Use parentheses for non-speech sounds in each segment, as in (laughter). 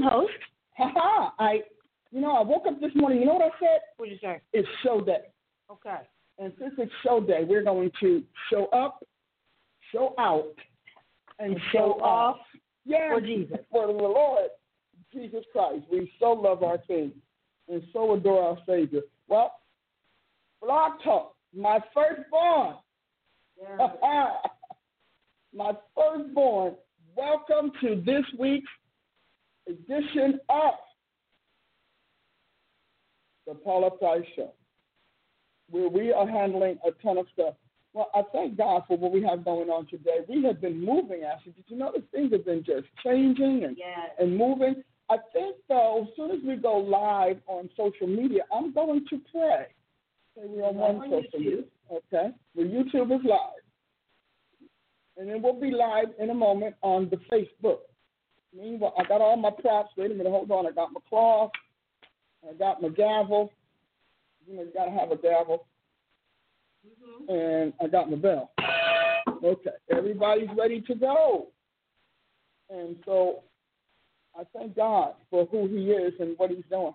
Welcome, host. Haha, I, you know, I woke up this morning. You know what I said? What did you say? It's show day. Okay. And since it's show day, we're going to show up, show out, and, And show off Yeah, for Jesus. for the Lord Jesus Christ. We so love our King and so adore our Savior. Well, Blog Talk, my firstborn. (laughs) my firstborn. Welcome to this week's edition of the Paula Price Show, where we are handling a ton of stuff. Well, I thank God for what we have going on today. We have been moving, actually. Did you notice things have been just changing and, Yes. and moving? I think, though, as soon as we go live on social media, I'm going to pray. Say we're on one on social YouTube. media. Okay? Well, YouTube is live. And then we'll be live in a moment on the Facebook. Meanwhile, I got all my props. Wait a minute, hold on. I got my cloth. I got my gavel. You know, you got to have a gavel. Mm-hmm. And I got my bell. Okay, everybody's ready to go. And so I thank God for who He is and what He's doing,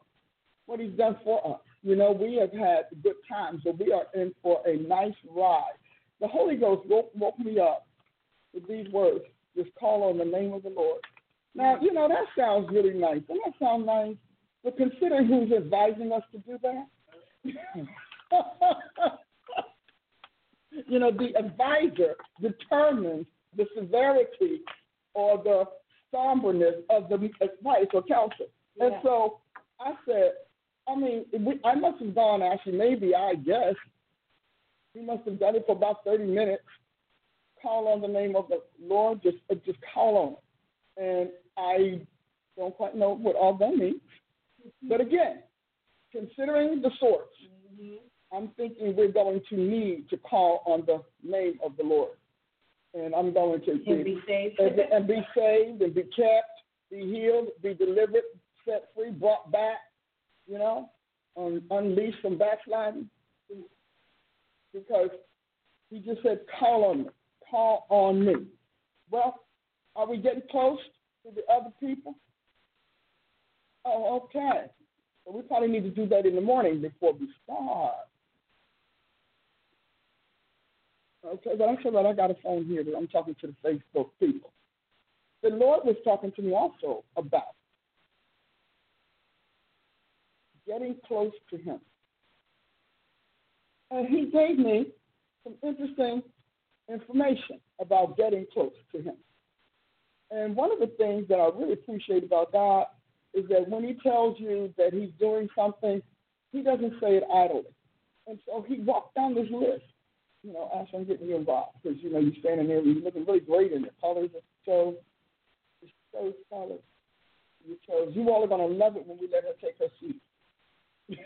what He's done for us. You know, we have had good times, so we are in for a nice ride. The Holy Ghost woke, woke me up with these words just call on the name of the Lord. Now, you know, that sounds really nice. Doesn't that sound nice? But considering who's advising us to do that, (laughs) you know, the advisor determines the severity or the somberness of the advice or counsel. And so I said, I mean, we, I must have gone actually, maybe I guess, we must have done it for about 30 minutes. Call on the name of the Lord, just uh, just call on it. And I don't quite know what all that means. Mm-hmm. But again, considering the source, mm-hmm. I'm thinking we're going to need to call on the name of the Lord. And I'm going to And be saved and, and be saved and be kept, be healed, be delivered, set free, brought back, you know, un, unleashed from backsliding. Because he just said, call on me, call on me. Well, are we getting close to the other people? Oh, okay. So we probably need to do that in the morning before we start. Okay, but I said, well, I got a phone here that I'm talking to the Facebook people. The Lord was talking to me also about getting close to Him. And He gave me some interesting information about getting close to Him. And one of the things that I really appreciate about God is that when He tells you that He's doing something, He doesn't say it idly. And so He walked down this list you know, Ashley, I'm getting you involved because you know you're standing there, you're looking really great in your colors. So, so colors, your chose. You all are gonna love it when we let her take her seat. (laughs)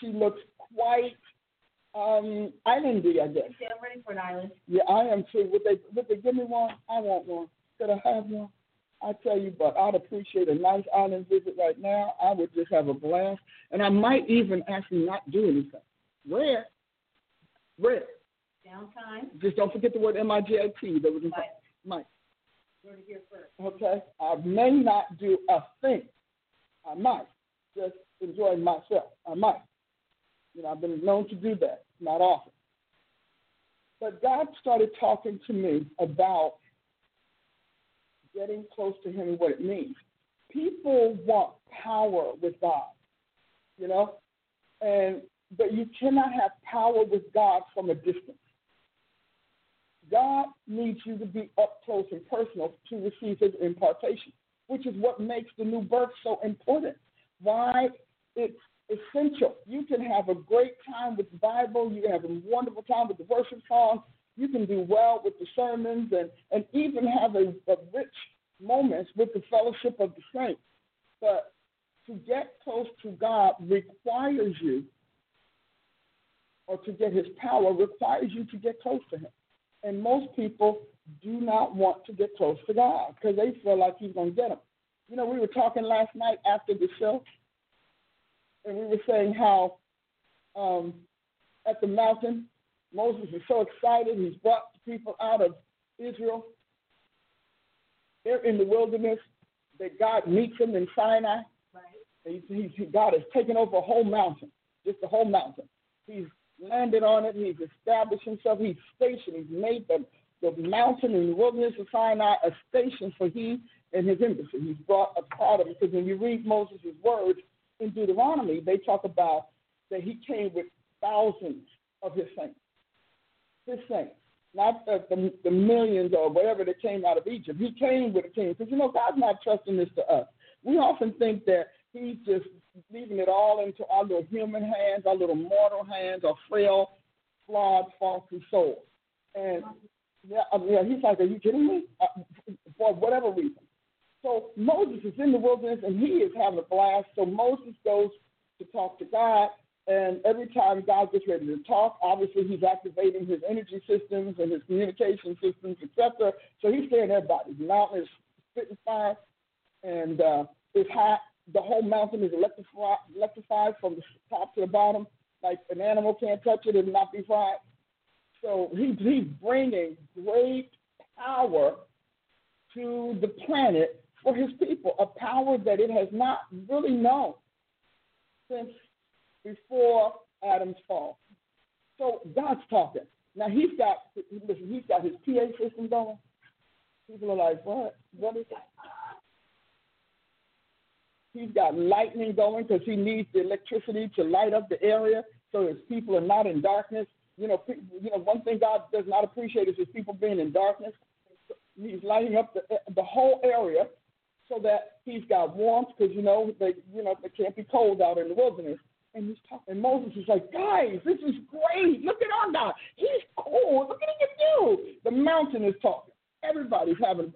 she looks quite um islandy, I guess. Yeah, I'm ready for an island. Yeah, I am too. Would they would they give me one? I want one. Could I have one? I tell you, but I'd appreciate a nice island visit right now. I would just have a blast, and I might even actually not do anything. Rare, rare. Downtime. Just don't forget the word M I G A T. That was Mike. we're here first. Okay, I may not do a thing. I might just enjoy myself. I might. You know, I've been known to do that, not often. But God started talking to me about getting close to Him and what it means. People want power with God, you know, and but you cannot have power with God from a distance. God needs you to be up close and personal to receive His impartation, which is what makes the new birth so important. Why it's essential. You can have a great time with the Bible. You can have a wonderful time with the worship songs. You can do well with the sermons and, and even have a, a rich moments with the fellowship of the saints. But to get close to God requires you, or to get his power requires you to get close to him. And most people do not want to get close to God because they feel like he's going to get them. You know, we were talking last night after the show, and we were saying how um, at the mountain, Moses is so excited. He's brought the people out of Israel. They're in the wilderness. That God meets them in Sinai. Right. God has taken over a whole mountain, just a whole mountain. He's landed on it. He's established himself. He's stationed. He's made the, the mountain in the wilderness of Sinai a station for he and his embassy. He's brought a part of it because when you read Moses' words in Deuteronomy, they talk about that he came with thousands of his saints. His saints. Not the, the, the millions or whatever that came out of Egypt. He came with a king. Because, you know, God's not trusting this to us. We often think that he's just leaving it all into our little human hands, our little mortal hands, our frail, flawed, faulty souls. And yeah, mean, yeah, he's like, are you kidding me? Uh, for whatever reason. So Moses is in the wilderness and he is having a blast. So Moses goes to talk to God, and every time God gets ready to talk, obviously he's activating his energy systems and his communication systems, etc. So he's scaring everybody. The mountain is spitting fire, and uh, it's hot. The whole mountain is electrified, electrified from the top to the bottom. Like an animal can't touch it and not be fried. So he, he's bringing great power to the planet for his people, a power that it has not really known since before Adam's fall. So God's talking. Now he's got listen, he's got his PA system going. People are like, what? What is that? He's got lightning going because he needs the electricity to light up the area so his people are not in darkness. You know, you know, one thing God does not appreciate is his people being in darkness. He's lighting up the the whole area so that he's got warmth because you know they you know they can't be cold out in the wilderness. And he's talking. And Moses is like, guys, this is great. Look at our God. He's cool. Look at what he do. The mountain is talking. Everybody's having,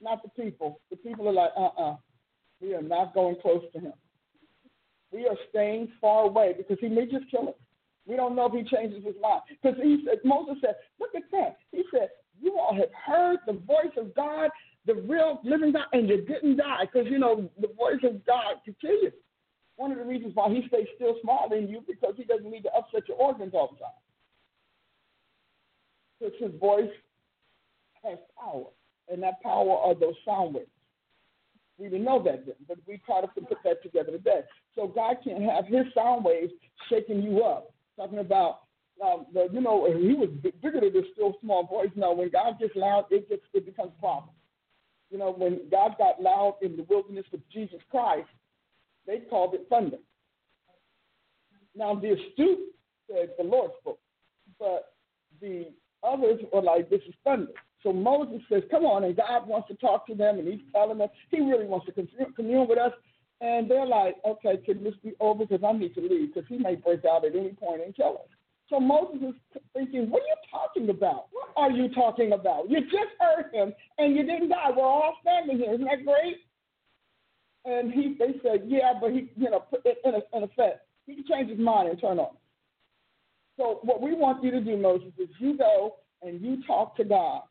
not the people. The people are like, uh-uh. We are not going close to him. We are staying far away because he may just kill us. We don't know if he changes his mind. Because he said, Moses said, look at that. He said, you all have heard the voice of God the real living God, and you didn't die because you know the voice of God can kill you. One of the reasons why He stays still small in you because He doesn't need to upset your organs all the time. Because His voice has power, and that power are those sound waves. We didn't know that then, but we try to put that together today. So God can't have His sound waves shaking you up. Talking about um, you know, he was bigger than this still small voice. Now, when God gets loud, it gets it becomes a problem. You know, when God got loud in the wilderness with Jesus Christ, they called it thunder. Now, the astute said the Lord spoke, but the others were like, this is thunder. So Moses says, come on, and God wants to talk to them, and he's telling them he really wants to commune with us. And they're like, okay, can this be over? Because I need to leave, because he may break out at any point and kill us. So Moses is thinking, what are you talking about? What are you talking about? You just heard him and you didn't die. We're all standing here. Isn't that great? And he, they said, yeah, but he, you know, in, a, in effect, he can change his mind and turn on. So what we want you to do, Moses, is you go and you talk to God,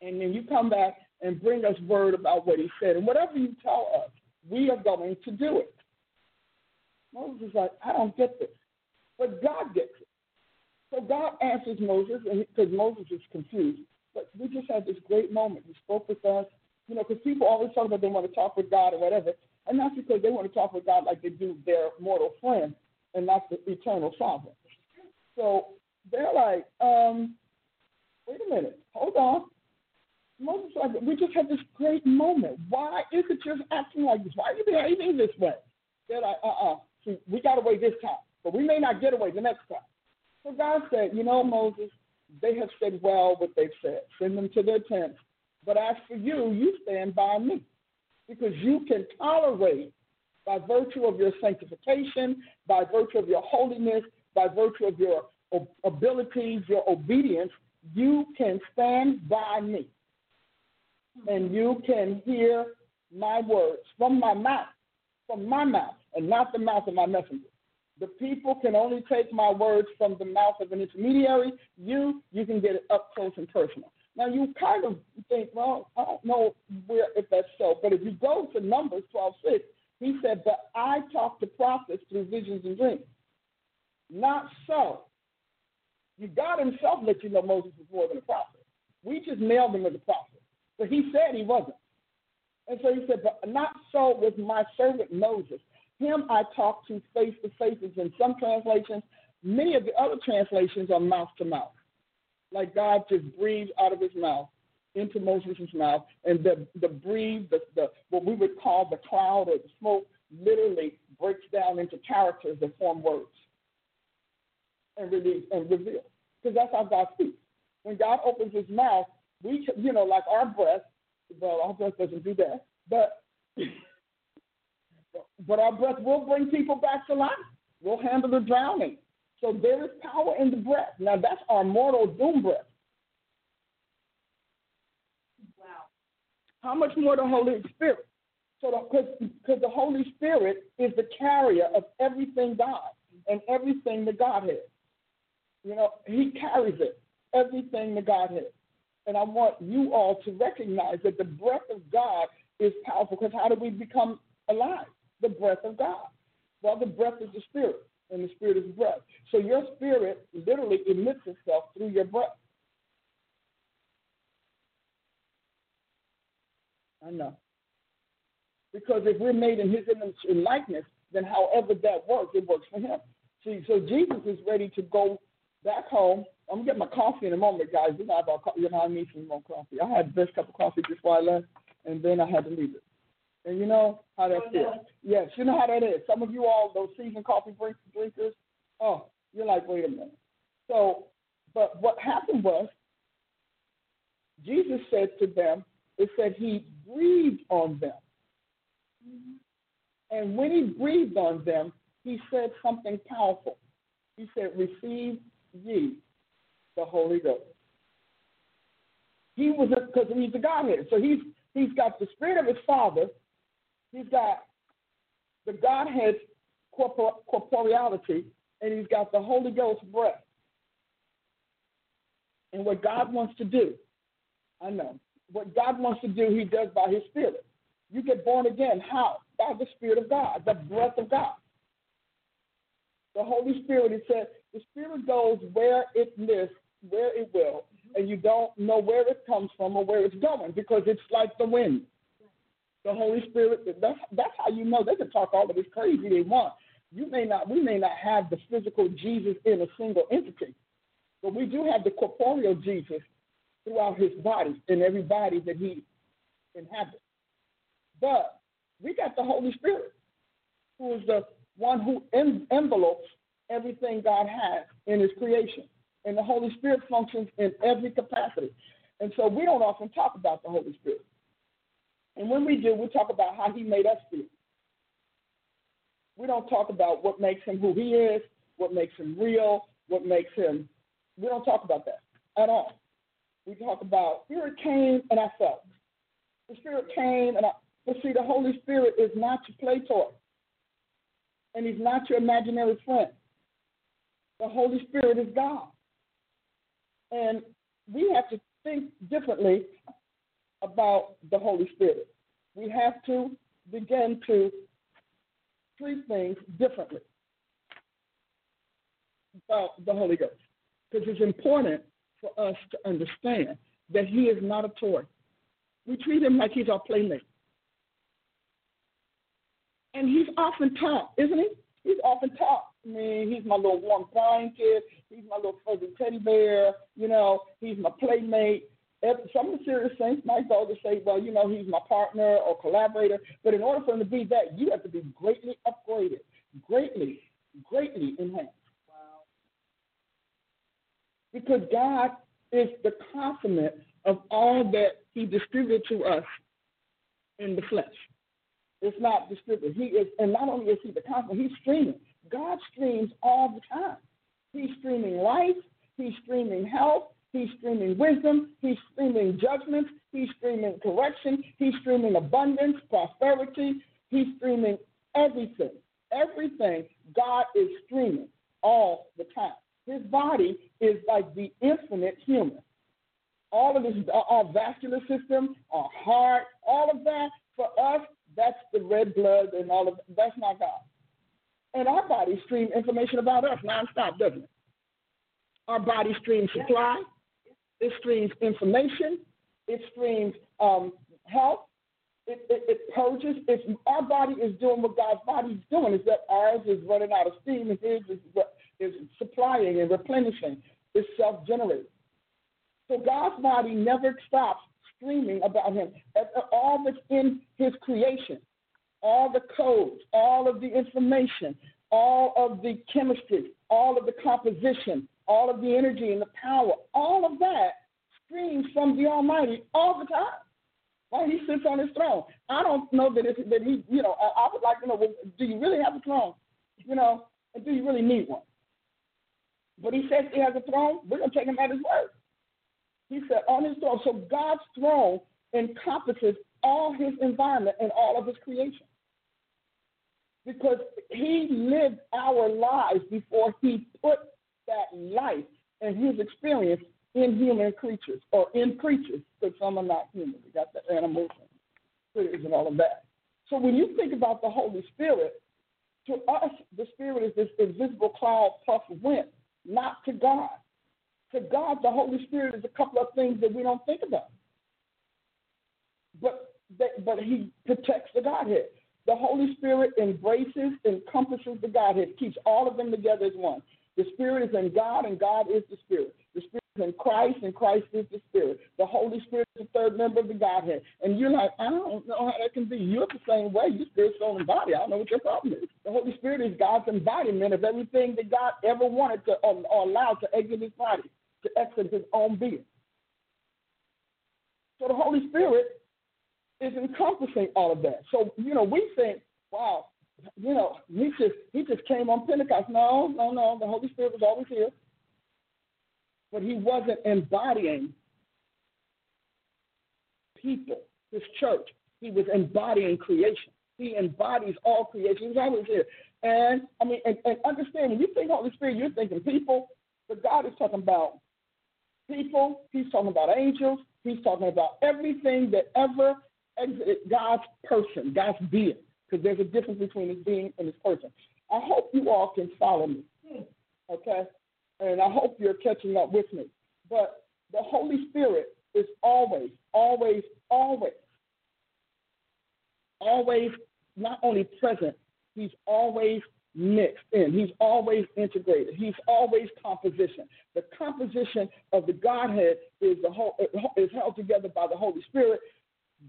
and then you come back and bring us word about what he said. And whatever you tell us, we are going to do it. Moses is like, I don't get this. But God gets it. So God answers Moses, and because Moses is confused. But we just had this great moment. He spoke with us. You know, because people always talk about they want to talk with God or whatever. And that's because they want to talk with God like they do their mortal friend and not the eternal sovereign. So they're like, um, wait a minute, hold on. Moses like, we just had this great moment. Why is it just acting like this? Why are you behaving this way? They're like, uh-uh. We got away this time. But we may not get away the next time. So God said, You know, Moses, they have said well what they've said. Send them to their tents. But as for you, you stand by me. Because you can tolerate, by virtue of your sanctification, by virtue of your holiness, by virtue of your abilities, your obedience, you can stand by me and you can hear my words from my mouth, from my mouth, and not the mouth of my messenger. The people can only take my words from the mouth of an intermediary. You, you can get it up close and personal. Now you kind of think, well, I don't know where if that's so, but if you go to Numbers 12:6, he said, "But I talk to prophets through visions and dreams." Not so. You God Himself let you know Moses was more than a prophet. We just nailed him as a prophet, but He said he wasn't. And so He said, "But not so with my servant Moses. Him I talk to face to face." In some translations, many of the other translations are mouth to mouth like God just breathed out of his mouth into Moses' mouth, and the the breathe, the, the what we would call the cloud or the smoke, literally breaks down into characters that form words and release and reveal. Because that's how God speaks. When God opens His mouth, we you know like our breath. Well, our breath doesn't do that, but but our breath will bring people back to life. We'll handle the drowning. So there is power in the breath. Now that's our mortal doom breath. Wow. How much more the Holy Spirit? So because the Holy Spirit is the carrier of everything God and everything the Godhead. You know, He carries it, everything the Godhead. And I want you all to recognize that the breath of God is powerful. Because how do we become alive? The breath of God. Well, the breath is the Spirit and the spirit is breath. So your spirit literally emits itself through your breath. I know. Because if we're made in his image and likeness, then however that works, it works for him. See, so Jesus is ready to go back home. I'm gonna get my coffee in a moment, guys. You know, about, you know I need some more coffee. I had the best cup of coffee before I left, and then I had to leave it. And you know how that feels. Yes, you know how that is. Some of you all, those seasoned coffee drinkers, oh, you're like, wait a minute. So, but what happened was, Jesus said to them, it said he breathed on them. Mm-hmm. And when he breathed on them, he said something powerful. He said, Receive ye the Holy Ghost. He was a because he's the Godhead. So he's he's got the spirit of his father He's got the Godhead corpor- corporeality, and he's got the Holy Ghost breath. And what God wants to do, I know, what God wants to do, he does by his Spirit. You get born again. How? By the Spirit of God, the breath of God. The Holy Spirit, it said, the Spirit goes where it lists, where it will, and you don't know where it comes from or where it's going because it's like the wind the Holy Spirit. That's that's how you know they can talk all of this crazy they want. You may not, we may not have the physical Jesus in a single entity, but we do have the corporeal Jesus throughout his body in every body that he inhabits. But we got the Holy Spirit, who is the one who en- envelopes everything God has in his creation. And the Holy Spirit functions in every capacity. And so we don't often talk about the Holy Spirit. And when we do, we talk about how he made us feel. We don't talk about what makes him who he is, what makes him real, what makes him. We don't talk about that at all. We talk about Spirit came and I felt. The Spirit came and I. But see, the Holy Spirit is not your play toy, and He's not your imaginary friend. The Holy Spirit is God, and we have to think differently about the Holy Spirit. We have to begin to treat things differently about the Holy Ghost. Because it's important for us to understand that He is not a toy. We treat Him like He's our playmate. And He's often taught, isn't He? He's often taught. I mean, he's my little warm blanket. He's my little fuzzy teddy bear. You know, he's my playmate some of the serious saints might go to say, well, you know, he's my partner or collaborator. But in order for him to be that, you have to be greatly upgraded, greatly, greatly enhanced. Wow. Because God is the consummate of all that he distributed to us in the flesh. It's not distributed. He is, and not only is he the consummate, he's streaming. God streams all the time. He's streaming life. He's streaming health. He's streaming wisdom. He's streaming judgment. He's streaming correction. He's streaming abundance, prosperity. He's streaming everything. Everything God is streaming all the time. His body is like the infinite human. All of this, our vascular system, our heart, all of that, for us, that's the red blood and all of. That's not God. And our body streams information about us nonstop, doesn't it? Our body streams supply, it streams information, it streams um, health, it, it, it purges. If our body is doing what God's body is doing, is that ours is running out of steam and his is, is supplying and replenishing. It's self generated. So God's body never stops streaming about Him. All that's in His creation, all the codes, all of the information, all of the chemistry, all of the composition, all of the energy and the power, all of that streams from the Almighty all the time while He sits on His throne. I don't know that if, that He, you know, I, I would like to know, well, do you really have a throne? You know, and do you really need one? But He says He has a throne. We're gonna take Him at His word. He said on His throne. So God's throne encompasses all His environment and all of His creation because he lived our lives before he put that life and his experience in human creatures or in creatures, because some are not human. We got the animals and critters and all of that. So when you think about the Holy Spirit, to us, the Spirit is this invisible cloud puff of wind, not to God. To God, the Holy Spirit is a couple of things that we don't think about. But, but He protects the Godhead. The Holy Spirit embraces, encompasses the Godhead, keeps all of them together as one. The Spirit is in God, and God is the Spirit. The Spirit is in Christ, and Christ is the Spirit. The Holy Spirit is the third member of the Godhead. And you're like, I don't know how that can be. You're the same way. You're spirit, soul, and body. I don't know what your problem is. The Holy Spirit is God's embodiment of everything that God ever wanted to or, or allowed to exit his body, to exit his own being. So the Holy Spirit is encompassing all of that. So, you know, we think, wow, you know, he just he just came on Pentecost. No, no, no. The Holy Spirit was always here. But he wasn't embodying people, his church. He was embodying creation. He embodies all creation. He's always here. And I mean, and, and understand when you think Holy Spirit, you're thinking people, but God is talking about people. He's talking about angels. He's talking about everything that ever exited God's person, God's being, because there's a difference between his being and his person. I hope you all can follow me, okay? And I hope you're catching up with me. But the Holy Spirit is always, always, always, always not only present, he's always mixed in. He's always integrated. He's always composition. The composition of the Godhead is the whole is held together by the Holy Spirit,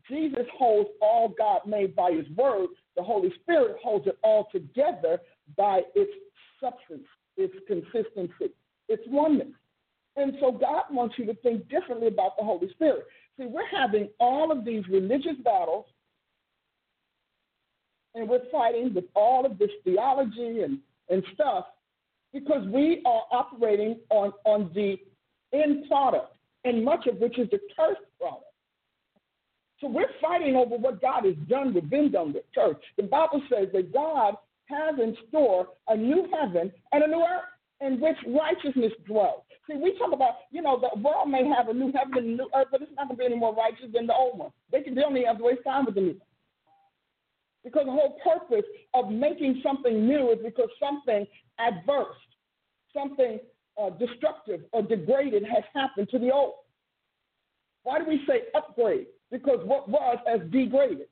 Jesus holds all God made by his word. The Holy Spirit holds it all together by its substance, its consistency, its oneness. And so God wants you to think differently about the Holy Spirit. See, we're having all of these religious battles, and we're fighting with all of this theology and, and stuff because we are operating on, on the end product, and much of which is the cursed product. So we're fighting over what God has done with been done church. The Bible says that God has in store a new heaven and a new earth in which righteousness dwells. See, we talk about, you know, the world may have a new heaven and a new earth, but it's not going to be any more righteous than the old one. They can they only have to waste time with the new one. Because the whole purpose of making something new is because something adverse, something uh, destructive or degraded has happened to the old. Why do we say upgrade? Because what was as degraded.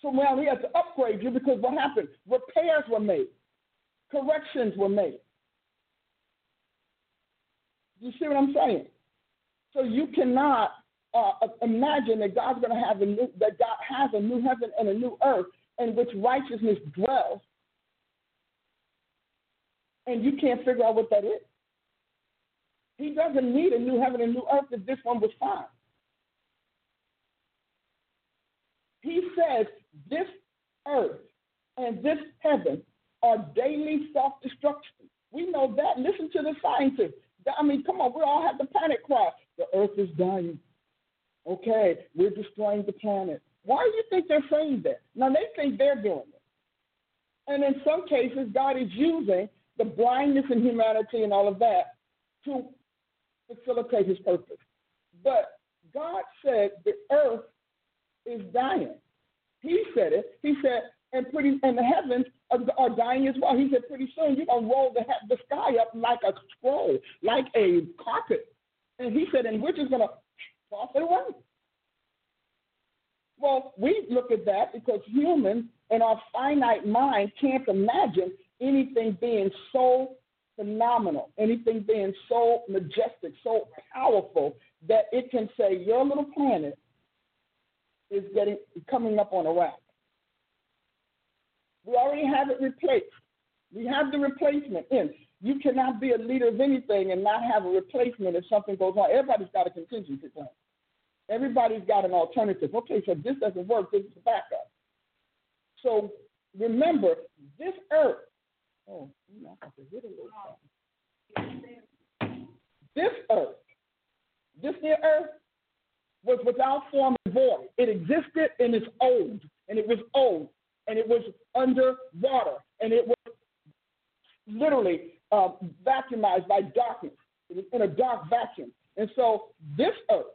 So now he had to upgrade you because what happened? Repairs were made, corrections were made. You see what I'm saying? So you cannot uh, imagine that God's going to have a new that God has a new heaven and a new earth in which righteousness dwells, and you can't figure out what that is. He doesn't need a new heaven and new earth if this one was fine. He says this earth and this heaven are daily self destruction. We know that. Listen to the scientists. I mean, come on, we all have the panic cry. The earth is dying. Okay, we're destroying the planet. Why do you think they're saying that? Now, they think they're doing it. And in some cases, God is using the blindness in humanity and all of that to facilitate his purpose. But God said the earth is dying. He said it. He said, and pretty and the heavens are, dying as well. He said, pretty soon you're gonna roll the the sky up like a scroll, like a carpet. And he said, and we're just gonna toss it away. Well, we look at that because humans in our finite mind can't imagine anything being so phenomenal, anything being so majestic, so powerful that it can say your little planet is getting coming up on a rack. We already have it replaced. We have the replacement in. You cannot be a leader of anything and not have a replacement if something goes wrong. Everybody's got a contingency plan. Everybody's got an alternative. Okay, so this doesn't work. This is a backup. So remember, this earth. Oh, you know. This earth, this near earth, was without form and void. It existed and it's old, and it was old, and it was under water, and it was literally uh, vacuumized by darkness. It was in a dark vacuum. And so this earth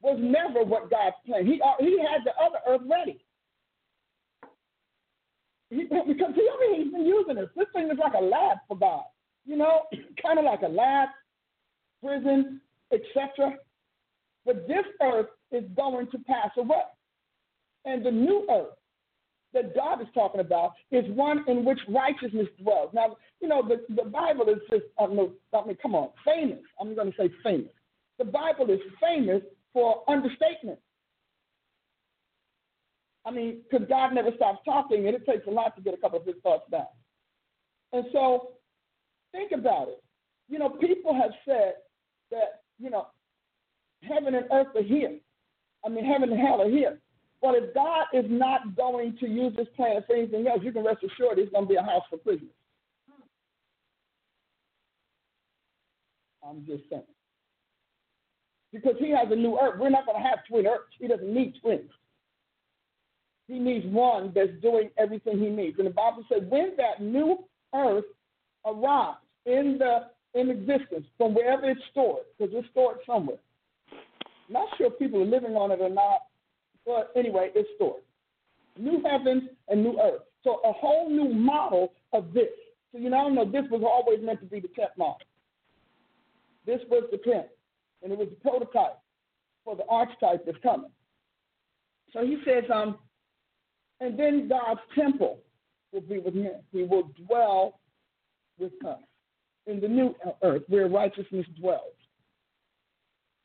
was never what God planned. He, uh, he had the other earth ready. He, because he, I mean, he's been using this. This thing is like a lab for God. You know, (clears throat) kind of like a lab, prison, etc. But this earth is going to pass away. And the new earth that God is talking about is one in which righteousness dwells. Now, you know, the, the Bible is just, uh, I mean, I mean, come on, famous. I'm going to say famous. The Bible is famous for understatement. I mean, because God never stops talking, and it takes a lot to get a couple of his thoughts down. And so, think about it. You know, people have said that, you know, heaven and earth are here. I mean, heaven and hell are here. But if God is not going to use this planet for anything else, you can rest assured it's going to be a house for prisoners. I'm just saying because he has a new earth. We're not going to have twin earths. He doesn't need twins. He needs one that's doing everything he needs. And the Bible says when that new earth arrives in the in existence from wherever it's stored, because it's stored somewhere. Not sure if people are living on it or not, but anyway, it's stored. New heavens and new earth. So a whole new model of this. So you now know this was always meant to be the tenth model. This was the tenth and it was the prototype for the archetype that's coming. So he says, um, and then God's temple will be with him. He will dwell with us in the new earth where righteousness dwells.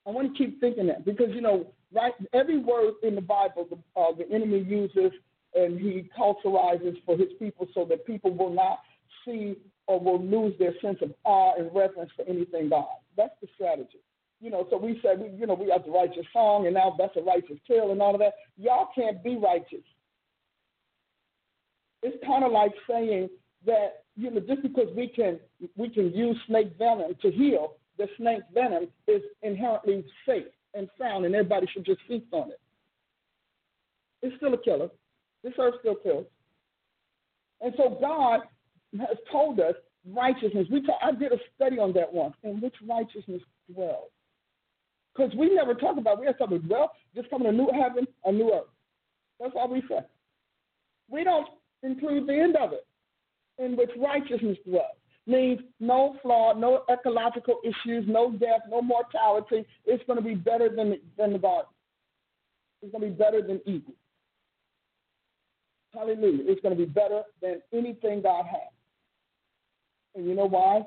I want to keep thinking that because you know, right? Every word in the Bible, the, uh, the enemy uses and he culturizes for his people so that people will not see or will lose their sense of awe and reverence for anything God. That's the strategy you know, so we said, we, you know, we have the righteous song, and now that's a righteous tale and all of that. Y'all can't be righteous. It's kind of like saying that, you know, just because we can we can use snake venom to heal, the snake venom is inherently safe and sound, and everybody should just feast on it. It's still a killer. This earth still kills. And so God has told us righteousness. We talk, I did a study on that once, in which righteousness dwells. Because we never talk about, we have talk about, well, just coming a new heaven, a new earth. That's all we say. We don't include the end of it, in which righteousness dwells. Means no flaw, no ecological issues, no death, no mortality. It's going to be better than, than the garden. It's going to be better than Eden. Hallelujah. It's going to be better than anything God has. And you know why?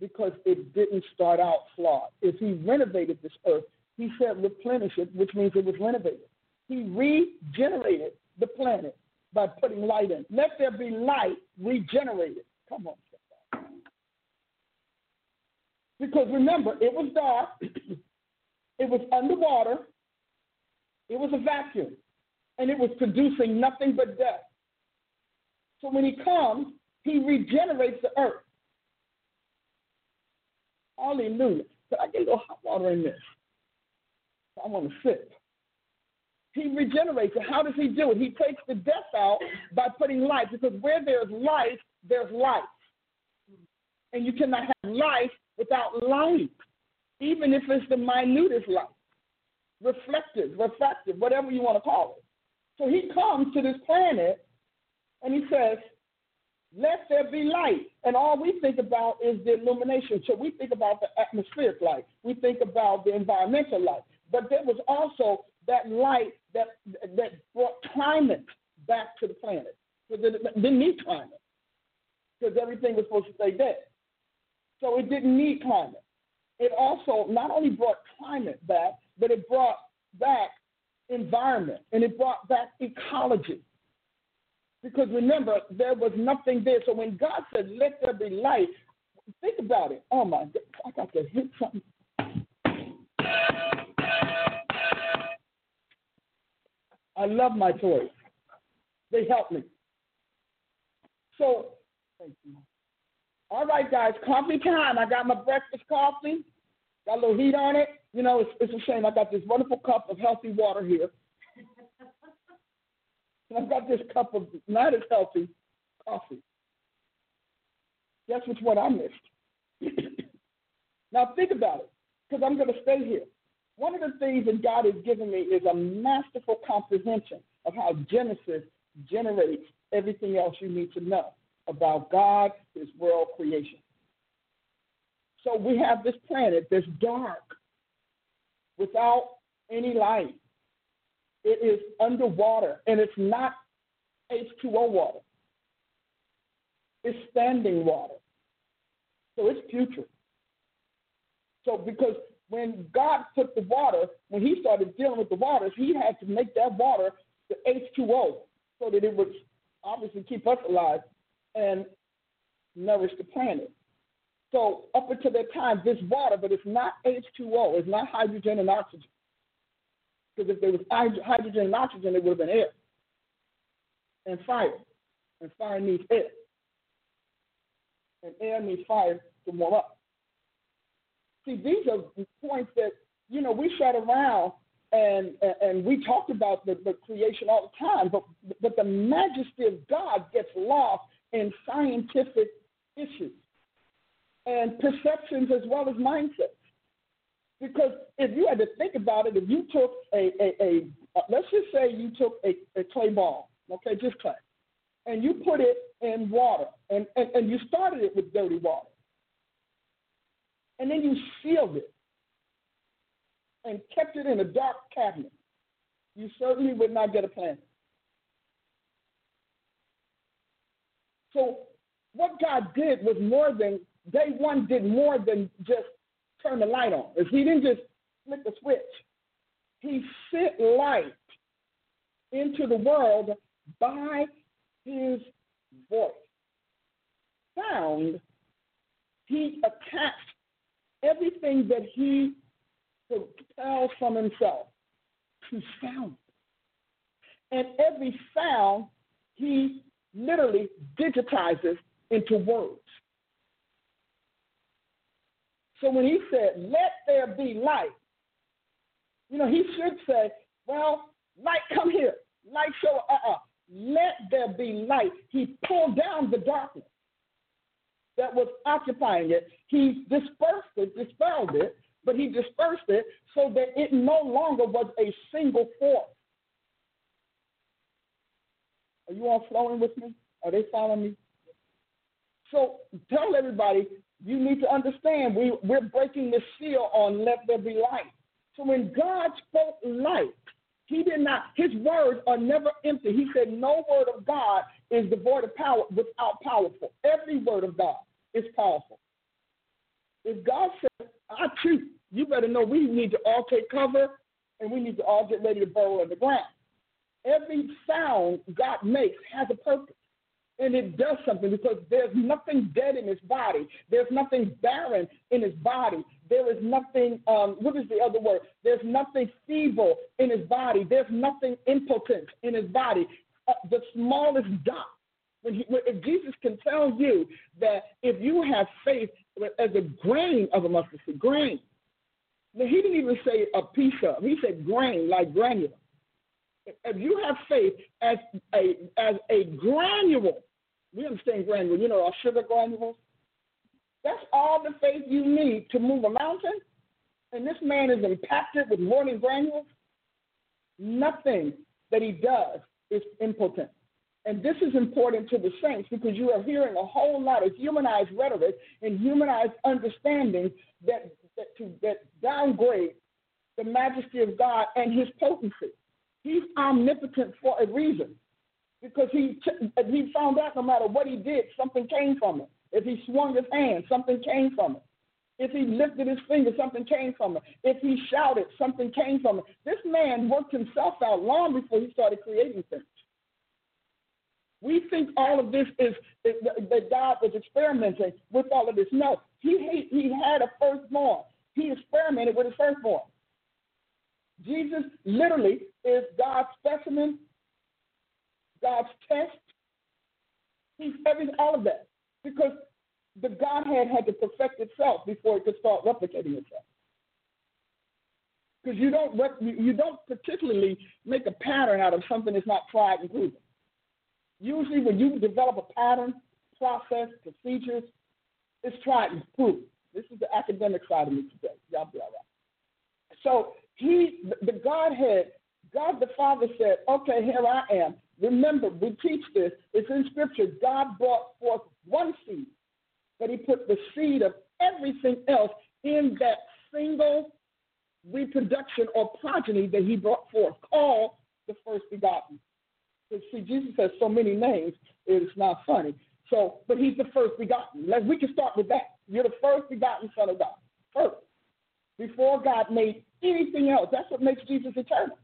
because it didn't start out flawed. If he renovated this earth, he said replenish it, which means it was renovated. He regenerated the planet by putting light in. Let there be light regenerated. Come on. Because remember, it was dark, (clears throat) it was underwater, it was a vacuum, and it was producing nothing but death. So when he comes, he regenerates the earth Hallelujah. Could I get a little hot water in this? I want to sip. He regenerates it. How does he do it? He takes the death out by putting life, because where there's life, there's life. And you cannot have life without light, even if it's the minutest light, reflective, refractive, whatever you want to call it. So he comes to this planet and he says, Let there be light. And all we think about is the illumination. So we think about the atmospheric light, we think about the environmental light. But there was also that light that that brought climate back to the planet. Because it didn't need climate. Because everything was supposed to stay dead. So it didn't need climate. It also not only brought climate back, but it brought back environment and it brought back ecology. Because remember, there was nothing there. So when God said, Let there be light, think about it. Oh my God, I got to hit something. I love my toys. They help me. So, thank you. All right, guys, coffee time. I got my breakfast coffee. Got a little heat on it. You know, it's, it's a shame. I got this wonderful cup of healthy water here. (laughs) and I've got this cup of not as healthy coffee. Guess which one I missed? (clears throat) now, think about it, because I'm going to stay here. One of the things that God has given me is a masterful comprehension of how Genesis generates everything else you need to know about God, His world creation. So we have this planet that's dark, without any light. It is underwater, and it's not H2O water. It's standing water. So it's putrid. So because when God took the water, when he started dealing with the waters, he had to make that water the H2O so that it would obviously keep us alive and nourish the planet. So up until that time, this water, but it's not H2O, it's not hydrogen and oxygen. Because if there was hydrogen and oxygen, it would have been air and fire. And fire needs air. And air needs fire to warm up. See, these are points that, you know, we sat around and, and we talked about the, the creation all the time, but, but the majesty of God gets lost in scientific issues and perceptions as well as mindsets. Because if you had to think about it, if you took a, a, a uh, let's just say you took a, a clay ball, okay, just clay, and you put it in water, and, and, and you started it with dirty water, and then you sealed it and kept it in a dark cabinet, you certainly would not get a plant. So what God did was more than day one did more than just turn the light on. If he didn't just flick the switch, he sent light into the world by his voice. Sound, he attached everything that he propels from himself to sound. And every sound he literally digitizes into words. So when he said, let there be light, you know, he should say, well, light come here. Light show, uh-uh. Let there be light. He pulled down the darkness that was occupying it. He dispersed it, dispelled it, but he dispersed it so that it no longer was a single force. Are you all flowing with me? Are they following me? So tell everybody you need to understand we, we're breaking the seal on let there be light. So when God spoke light, he did not, his words are never empty. He said, No word of God is devoid of power without powerful. Every word of God is powerful. If God says, I treat, you better know we need to all take cover and we need to all get ready to burrow in the ground. Every sound God makes has a purpose and it does something because there's nothing dead in his body. There's nothing barren in his body. There is nothing, um, what is the other word? There's nothing feeble in his body. There's nothing impotent in his body. Uh, the smallest dot. When, he, when if Jesus can tell you that if you have faith as a grain of a mustard seed. Grain. Now, he didn't even say a piece of. He said grain, like granular. If you have faith as a as a granule, we understand granule. You know our sugar granules. That's all the faith you need to move a mountain. And this man is impacted with more than granules. Nothing that he does is impotent. And this is important to the saints because you are hearing a whole lot of humanized rhetoric and humanized understanding that, that, to, that downgrade the majesty of God and his potency. He's omnipotent for a reason because he, he found out no matter what he did, something came from it. If he swung his hand, something came from it. If he lifted his finger, something came from it. If he shouted, something came from it. This man worked himself out long before he started creating things. We think all of this is, that God was experimenting with all of this. No, he he had a firstborn. He experimented with his firstborn. Jesus literally is God's specimen, God's test. He's everything, all of that, because the Godhead had to perfect itself before it could start replicating itself. Because you don't you don't particularly make a pattern out of something that's not tried and proven. Usually, when you develop a pattern, process, procedures, it's tried and proved. This is the academic side of me today. Y'all be all right. So he, the Godhead, God the Father said, "Okay, here I am." Remember, we teach this. It's in Scripture. God brought forth one seed, but He put the seed of everything else in that single reproduction or progeny that He brought forth, called the first begotten. See, Jesus has so many names, it's not funny. So, but he's the first begotten. Let we can start with that. You're the first begotten Son of God. First. Before God made anything else. That's what makes Jesus eternal.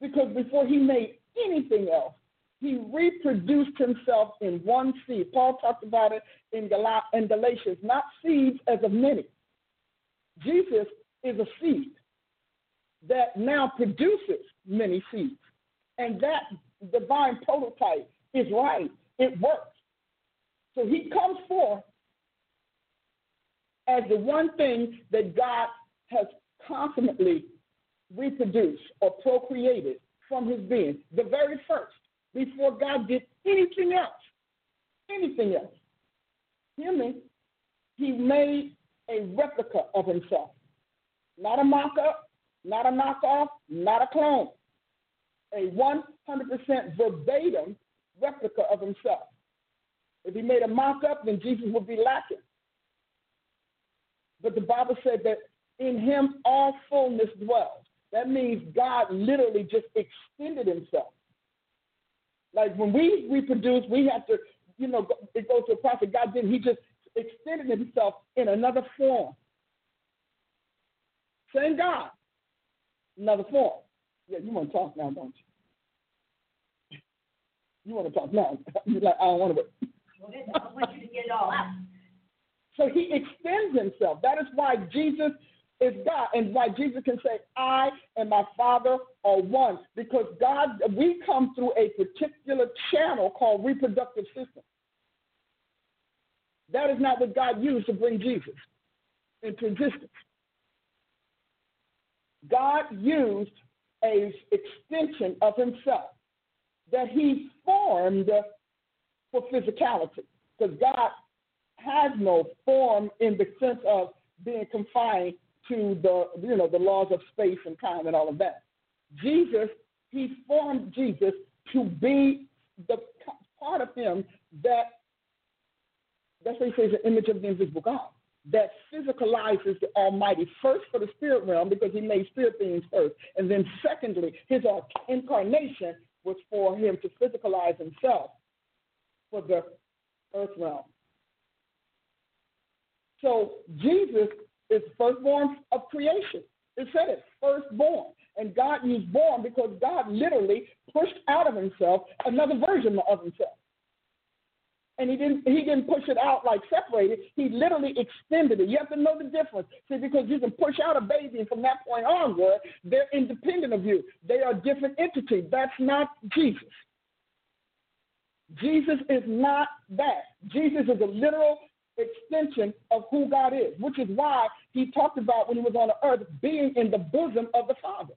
Because before he made anything else, he reproduced himself in one seed. Paul talked about it in, Gal- in Galatians, not seeds as of many. Jesus is a seed that now produces many seeds. And that divine prototype is right. It works. So he comes forth as the one thing that God has consummately reproduced or procreated from his being, the very first, before God did anything else. Anything else. Hear me? He made a replica of himself. Not a mock up, not a knockoff, not a clone a 100% verbatim replica of himself. If he made a mock up, then Jesus would be lacking. But the Bible said that in him all fullness dwells. That means God literally just extended himself. Like when we reproduce, we have to, you know, it goes to a prophet. God didn't. He just extended himself in another form. Same God, another form. Yeah, you want to talk now, don't you? You want to talk now. (laughs) You're like, I don't want to. I want you to get it all out. So he extends himself. That is why Jesus is God and why Jesus can say, I and my Father are one. Because God, we come through a particular channel called reproductive system. That is not what God used to bring Jesus into existence. God used a extension of himself that he formed for physicality. Because God has no form in the sense of being confined to the you know the laws of space and time and all of that. Jesus, he formed Jesus to be the part of him that that's what he says the image of the invisible God that physicalizes the Almighty, first for the spirit realm because he made spirit beings first, and then secondly, his incarnation was for him to physicalize himself for the earth realm. So Jesus is firstborn of creation. It said it, firstborn. And God used born because God literally pushed out of himself another version of himself and he didn't he didn't push it out like separated. He literally extended it. You have to know the difference. See, because you can push out a baby, and from that point onward, they're independent of you. They are different entities. That's not Jesus. Jesus is not that. Jesus is a literal extension of who God is, which is why he talked about when he was on the earth being in the bosom of the Father.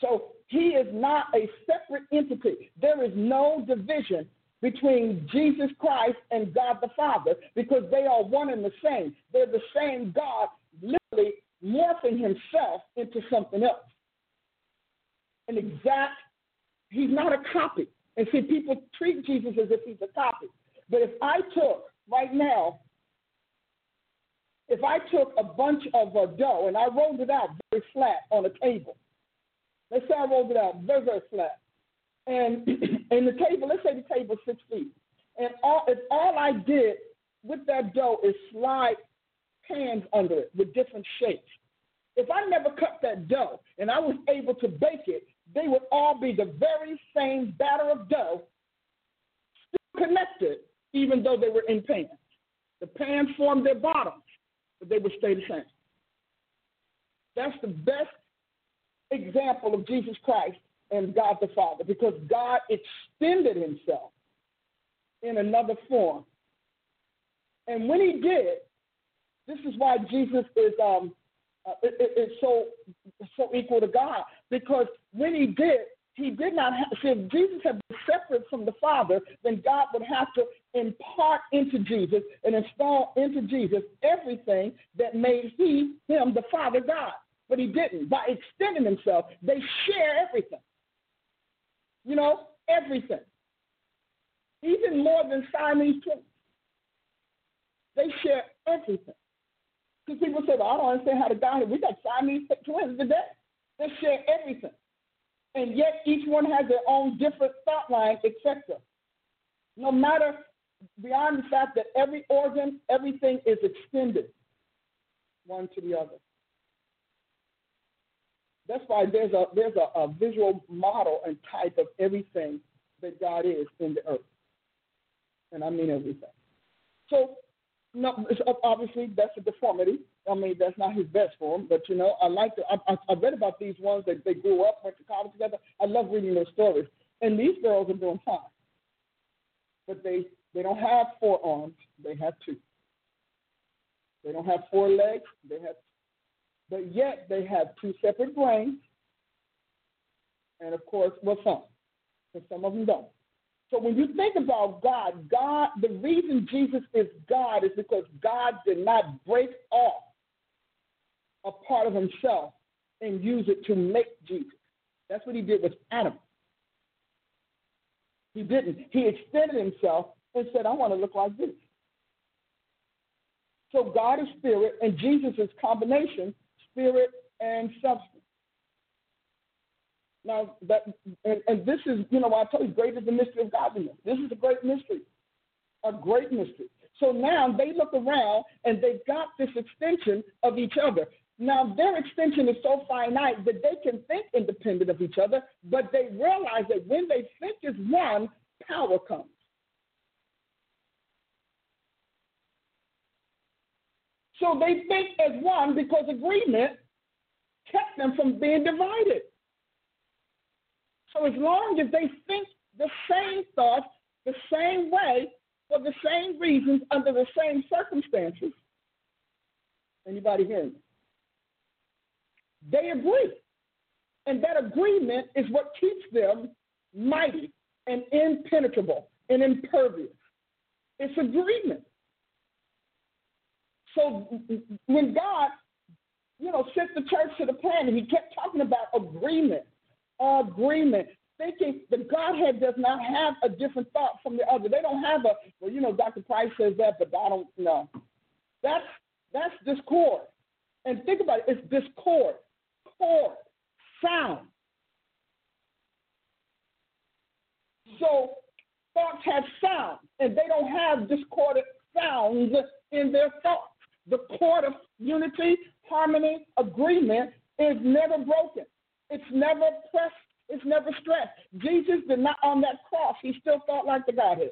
So he is not a separate entity. There is no division between Jesus Christ and God the Father because they are one and the same. They're the same God, literally morphing himself into something else. An exact, he's not a copy. And see, people treat Jesus as if he's a copy. But if I took right now, if I took a bunch of uh, dough and I rolled it out very flat on a table, let's say I rolled it out very, very flat, and (clears throat) in the table, let's say the table is six feet, and all if all I did with that dough is slide pans under it with different shapes. If I never cut that dough and I was able to bake it, they would all be the very same batter of dough, still connected, even though they were in pans. The pans formed their bottoms, but they would stay the same. That's the best example of Jesus Christ and God the Father because God extended himself in another form. And when he did, this is why Jesus is um, uh, it, so so equal to God because when he did, he did not have. See, if Jesus had been separate from the Father, then God would have to impart into Jesus and install into Jesus everything that made he him the Father God. But he didn't. By extending himself, they share everything. You know, everything. Even more than Siamese twins. They share everything. Because people say, well, I don't understand how the God, we got Siamese twins today. They share everything. And yet each one has their own different thought line, etc. No matter beyond the fact that every organ, everything is extended one to the other. That's why there's a there's a, a visual model and type of everything that God is in the earth. And I mean everything. So no, obviously that's a deformity. I mean, that's not his best form, but you know, I like to. I, I, read about these ones that they grew up, went to college together. I love reading those stories, and these girls are doing fine, but they they don't have four arms; they have two. They don't have four legs; they have, but yet they have two separate brains, and of course, well, some, but some of them don't. So when you think about God, God, the reason Jesus is God is because God did not break off a part of himself and use it to make Jesus. That's what he did with Adam. He didn't. He extended himself and said, I want to look like this. So God is spirit, and Jesus is combination, spirit and substance. Now that and, and this is, you know, I tell you, great is the mystery of godliness. This is a great mystery, a great mystery. So now they look around and they've got this extension of each other. Now their extension is so finite that they can think independent of each other, but they realize that when they think as one, power comes. So they think as one because agreement kept them from being divided. So as long as they think the same thoughts, the same way, for the same reasons, under the same circumstances, anybody hear me? They agree. And that agreement is what keeps them mighty and impenetrable and impervious. It's agreement. So when God, you know, sent the church to the planet, he kept talking about agreement agreement. Thinking the Godhead does not have a different thought from the other. They don't have a well, you know, Dr. Price says that, but I don't know. That's that's discord. And think about it, it's discord, chord, sound. So thoughts have sound, and they don't have discordant sounds in their thoughts. The chord of unity, harmony, agreement is never broken. It's never pressed. It's never stressed. Jesus did not on that cross. He still thought like the Godhead.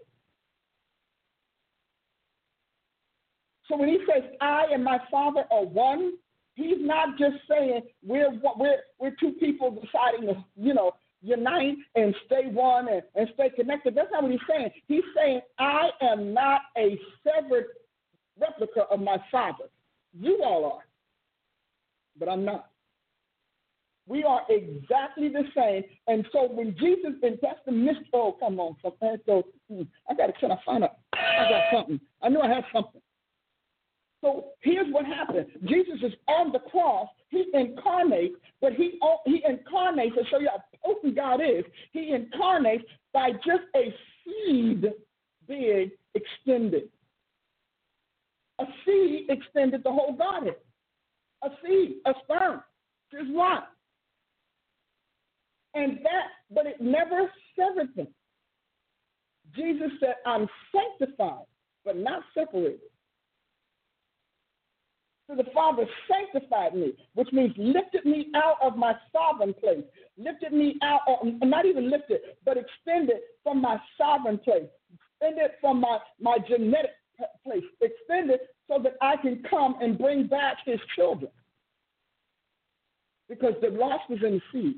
So when he says, "I and my Father are one," he's not just saying we're we're we're two people deciding to you know unite and stay one and, and stay connected. That's not what he's saying. He's saying, I am not a severed replica of my father. You all are, but I'm not. We are exactly the same. And so when Jesus, and that's the mystery. Oh, come on. So, hmm, I got to, can I find out? I got something. I knew I had something. So here's what happened. Jesus is on the cross. He incarnates, but he he incarnates to show you how potent God is. He incarnates by just a seed being extended. A seed extended the whole Godhead. A seed, a sperm, just one. And that, but it never severed them. Jesus said, I'm sanctified, but not separated. So the Father sanctified me, which means lifted me out of my sovereign place, lifted me out, not even lifted, but extended from my sovereign place, extended from my, my genetic place, extended so that I can come and bring back his children. Because the loss was in the seed.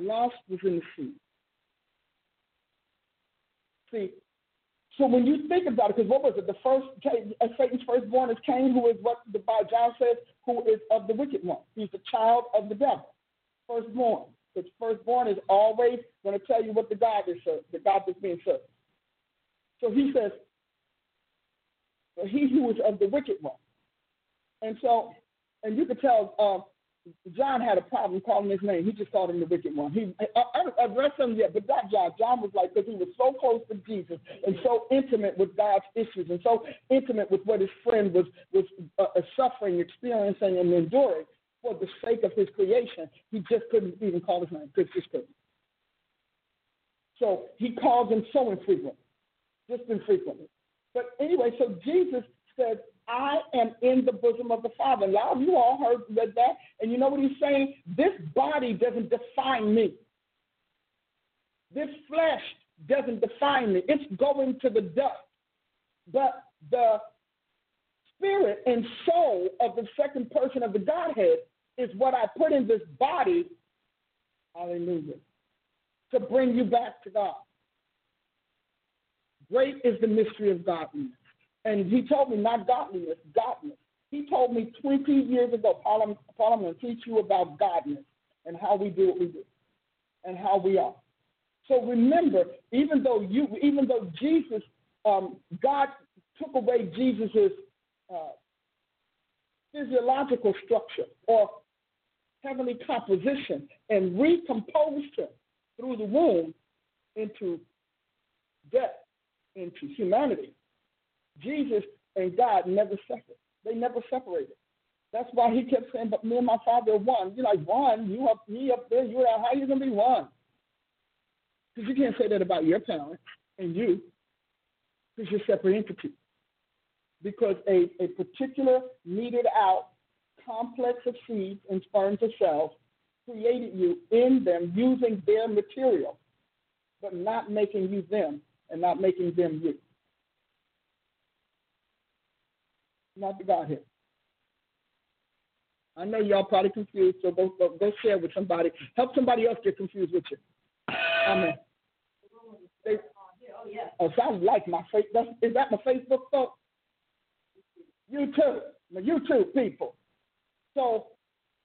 The loss was in the seed. See, so when you think about it, because what was it? The first uh, Satan's firstborn is Cain, who is what the Bible John says, who is of the wicked one. He's the child of the devil, firstborn. The firstborn is always going to tell you what the God is served, the God that's being served. So he says, he who is of the wicked one. And so, and you could tell uh, John had a problem calling his name. He just called him the wicked one. He, I, I, read some yet, but not John. John was like, because he was so close to Jesus and so intimate with God's issues and so intimate with what his friend was, was uh, uh, suffering, experiencing, and enduring for the sake of his creation. He just couldn't even call his name. Just couldn't. So he calls him so infrequently, just infrequently. But anyway, so Jesus said, I am in the bosom of the Father. A lot of you all heard read that, and you know what he's saying? This body doesn't define me. This flesh doesn't define me. It's going to the dust. But the spirit and soul of the second person of the Godhead is what I put in this body. Hallelujah. To bring you back to God. Great is the mystery of godliness. And he told me not godliness, godness. He told me 20 years ago, I'm going to teach you about godness and how we do what we do and how we are. So remember, even though you, even though Jesus, um, God took away Jesus's uh, physiological structure or heavenly composition and recomposed him through the womb into death, into humanity. Jesus and God never separate. They never separated. That's why he kept saying, "But me and my Father are one." You're like one. You up, me up there. You are How are you gonna be one? Because you can't say that about your parents and you, because you're separate entities. Because a, a particular needed out complex of seeds and sperms of cells created you in them using their material, but not making you them and not making them you. Not the Godhead. I know y'all probably confused, so go, go, go share with somebody. Help somebody else get confused with you. Amen. They, oh, sounds like my face. Is that my Facebook folks? YouTube, my YouTube people. So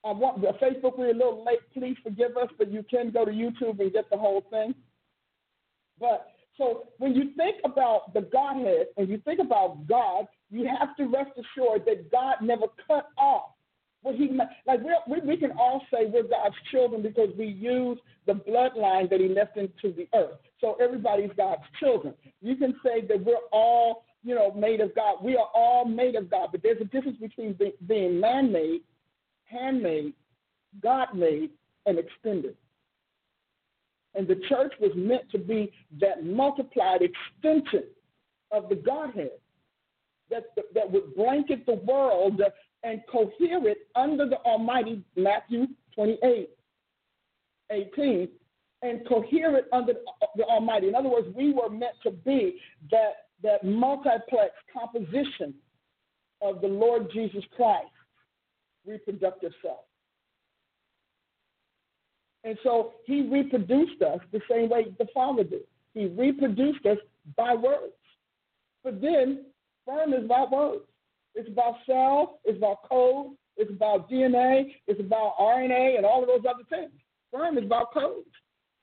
I want the Facebook. We're a little late. Please forgive us, but you can go to YouTube and get the whole thing. But so when you think about the Godhead and you think about God, you have to rest assured that God never cut off what He like. we we can all say we're God's children because we use the bloodline that He left into the earth. So everybody's God's children. You can say that we're all you know made of God. We are all made of God, but there's a difference between being man-made, handmade, God-made, and extended. And the church was meant to be that multiplied extension of the Godhead that, that would blanket the world and cohere it under the Almighty, Matthew 28, 18, and cohere it under the Almighty. In other words, we were meant to be that, that multiplex composition of the Lord Jesus Christ, reproductive self. And so he reproduced us the same way the Father did. He reproduced us by words. But then sperm is about words. It's about cells, it's about code, it's about DNA, it's about RNA, and all of those other things. Sperm is about codes.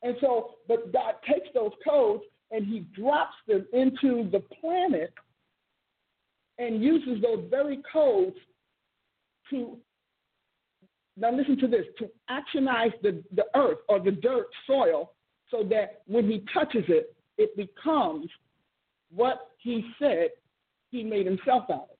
And so, but God takes those codes and he drops them into the planet and uses those very codes to now listen to this to actionize the, the earth or the dirt soil so that when he touches it, it becomes what he said he made himself out of.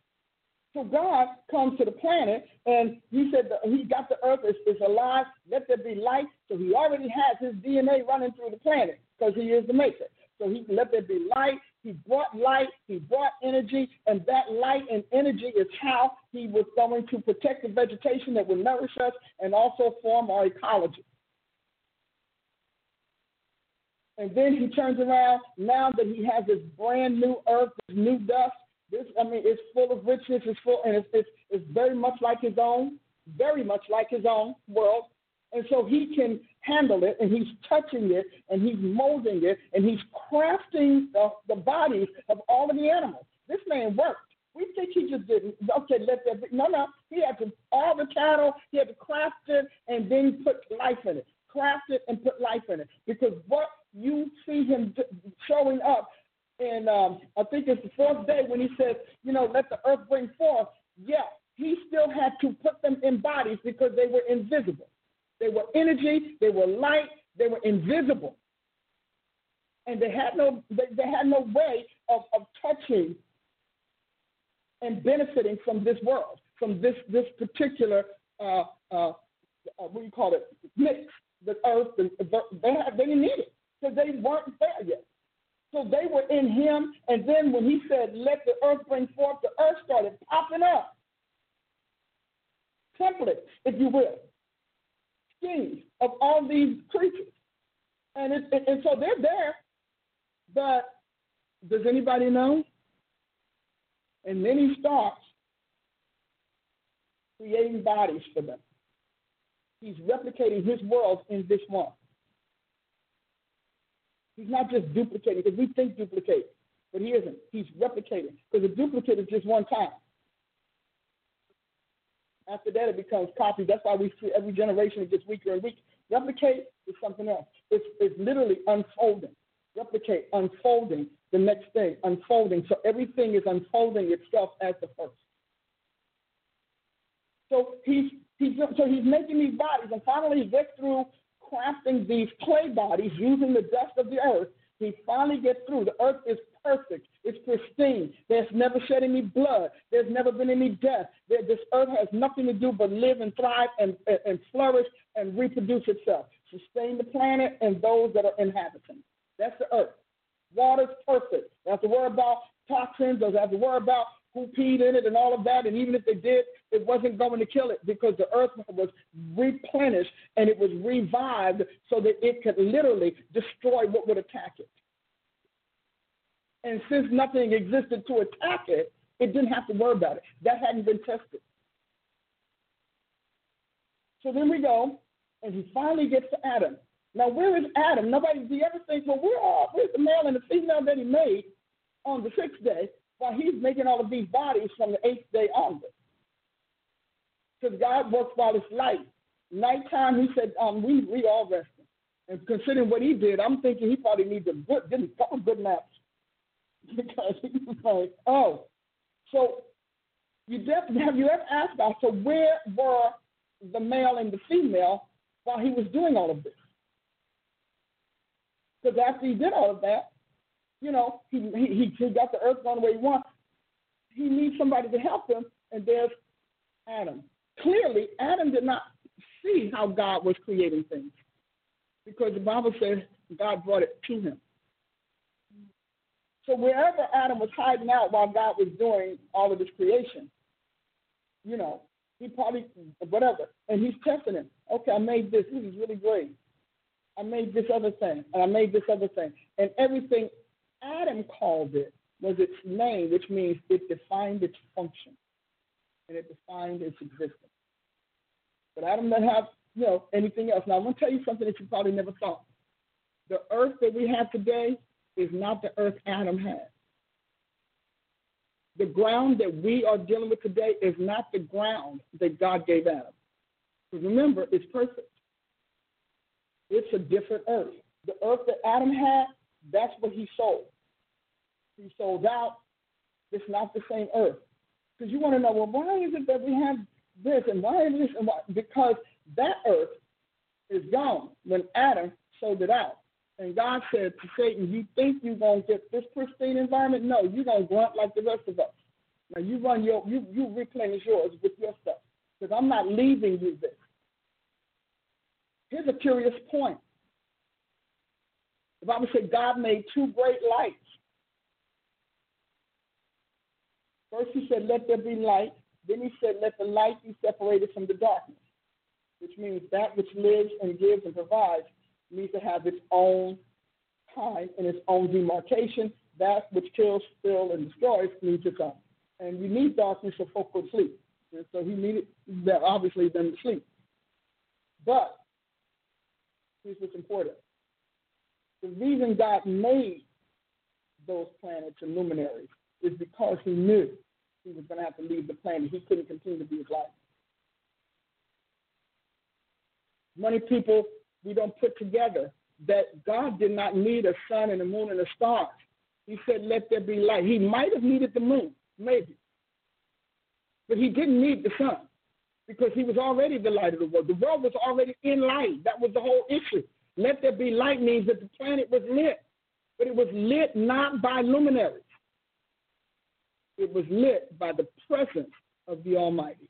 So God comes to the planet and he said that he got the earth is, is alive, let there be light. So he already has his DNA running through the planet because he is the maker. So he let there be light. He brought light, he brought energy, and that light and energy is how he was going to protect the vegetation that would nourish us and also form our ecology. And then he turns around now that he has this brand new earth, this new dust. This, I mean, it's full of richness. It's full, and it's, it's, it's very much like his own, very much like his own world. And so he can handle it, and he's touching it, and he's molding it, and he's crafting the, the bodies of all of the animals. This man worked. We think he just didn't. Okay, let that be. No, no. He had to all the cattle. He had to craft it and then put life in it. Craft it and put life in it. Because what you see him showing up, and um, I think it's the fourth day when he says, you know, let the earth bring forth. Yeah, he still had to put them in bodies because they were invisible. They were energy, they were light, they were invisible. And they had no they, they had no way of, of touching and benefiting from this world, from this this particular uh, uh, uh, what do you call it mix, the earth. The, they had, they didn't need it because they weren't there yet. So they were in him, and then when he said, "Let the earth bring forth," the earth started popping up. Templates, if you will schemes of all these creatures. And, it, and so they're there, but does anybody know? And then he starts creating bodies for them. He's replicating his world in this one. He's not just duplicating, because we think duplicate, but he isn't. He's replicating, because a duplicate is just one time. After that, it becomes copy. That's why we see every generation it gets weaker and weaker. Replicate is something else. It's, it's literally unfolding. Replicate, unfolding the next thing, unfolding. So everything is unfolding itself as the first. So he's, he's so he's making these bodies, and finally he gets through crafting these clay bodies using the dust of the earth. He finally gets through. The earth is perfect. It's pristine. There's never shed any blood. There's never been any death. This earth has nothing to do but live and thrive and, and, flourish and reproduce itself, sustain the planet and those that are inhabiting. That's the earth. Water's perfect. They have to worry about toxins. Don't have to worry about who peed in it and all of that. And even if they did, it wasn't going to kill it because the earth was replenished and it was revived so that it could literally destroy what would attack it. And since nothing existed to attack it, it didn't have to worry about it. That hadn't been tested. So then we go, and he finally gets to Adam. Now, where is Adam? Nobody, do you ever think, well, where are, where's the male and the female that he made on the sixth day while he's making all of these bodies from the eighth day onward? Because God works while it's light. Nighttime, he said, um, we, we all resting. And considering what he did, I'm thinking he probably needs a good, a couple good naps (laughs) because he was like, oh, so you definitely have you ever asked about so where were the male and the female while he was doing all of this? Because after he did all of that, you know, he, he he got the earth going the way he wants. He needs somebody to help him, and there's Adam. Clearly, Adam did not see how God was creating things because the Bible says God brought it to him. So wherever Adam was hiding out while God was doing all of this creation, you know, he probably whatever, and he's testing him. Okay, I made this. This is really great. I made this other thing, and I made this other thing, and everything Adam called it was its name, which means it defined its function and it defined its existence. But Adam didn't have you know, anything else. Now, I'm to tell you something that you probably never thought. The earth that we have today is not the earth Adam had. The ground that we are dealing with today is not the ground that God gave Adam. Because remember, it's perfect. It's a different earth. The earth that Adam had, that's what he sold. He sold out. It's not the same earth. Because you want to know, well, why is it that we have this and why is this and why? Because that earth is gone when Adam sold it out. And God said to Satan, You think you're gonna get this pristine environment? No, you're gonna grunt like the rest of us. Now you run your you you replenish yours with your stuff. Because I'm not leaving you this. Here's a curious point. The Bible said God made two great lights. First he said, Let there be light. Then he said, Let the light be separated from the darkness. Which means that which lives and gives and provides needs to have its own time and its own demarcation. That which kills, steals, and destroys needs its own. And you need darkness for folk to sleep. And so he needed that obviously them to sleep. But here's what's important. The reason God made those planets and luminaries is because he knew he was going to have to leave the planet. He couldn't continue to be his life. Many people, we don't put together that God did not need a sun and a moon and the stars. He said, let there be light. He might have needed the moon, maybe. But he didn't need the sun because he was already the light of the world. The world was already in light. That was the whole issue. Let there be light means that the planet was lit, but it was lit not by luminaries. It was lit by the presence of the Almighty.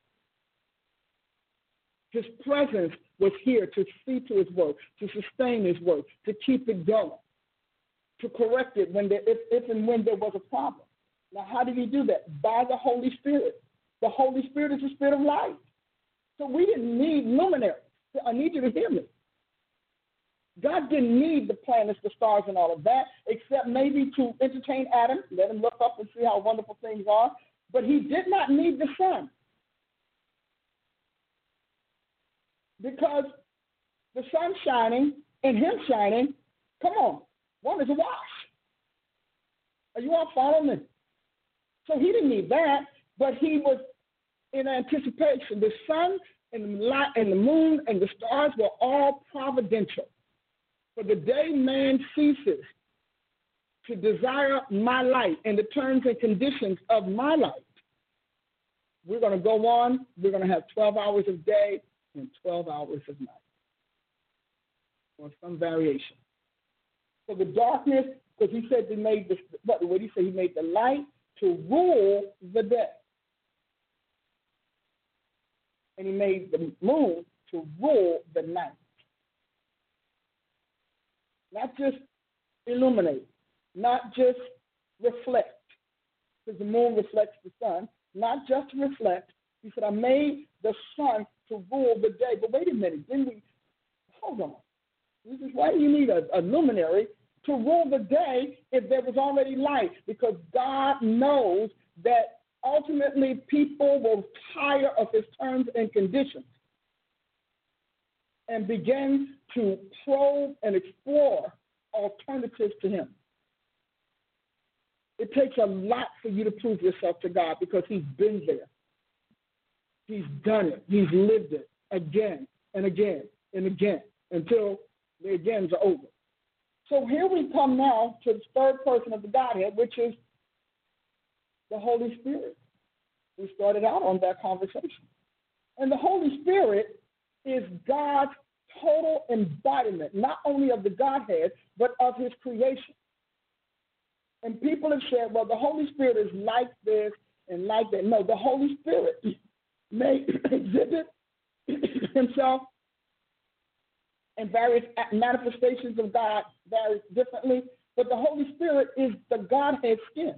His presence was here to see to his work, to sustain his work, to keep it going, to correct it when there, if, if and when there was a problem. Now, how did he do that? By the Holy Spirit. The Holy Spirit is the Spirit of life. So we didn't need luminaries. I need you to hear me. God didn't need the planets, the stars, and all of that, except maybe to entertain Adam, let him look up and see how wonderful things are. But he did not need the sun. Because the sun shining and him shining, come on, one is a wash. Are you all following me? So he didn't need that, but he was in anticipation. The sun and the light and the moon and the stars were all providential. For the day man ceases to desire my light and the terms and conditions of my light, we're going to go on. We're going to have 12 hours of day and 12 hours of night, or some variation. So the darkness, because he said he made the what did he say? He made the light to rule the day and he made the moon to rule the night. Not just illuminate, not just reflect, because the moon reflects the sun, not just reflect. He said, I made the sun to rule the day. But wait a minute, didn't we? Hold on. This is why do you need a, a luminary to rule the day if there was already light? Because God knows that ultimately people will tire of his terms and conditions and begin to probe and explore alternatives to him. It takes a lot for you to prove yourself to God because he's been there. He's done it. He's lived it again and again and again until the agains are over. So here we come now to the third person of the Godhead, which is the Holy Spirit. We started out on that conversation. And the Holy Spirit is God's total embodiment, not only of the Godhead, but of his creation. And people have said, well, the Holy Spirit is like this and like that. No, the Holy Spirit (clears throat) may (clears throat) exhibit (clears throat) himself in various manifestations of God very differently, but the Holy Spirit is the Godhead skin.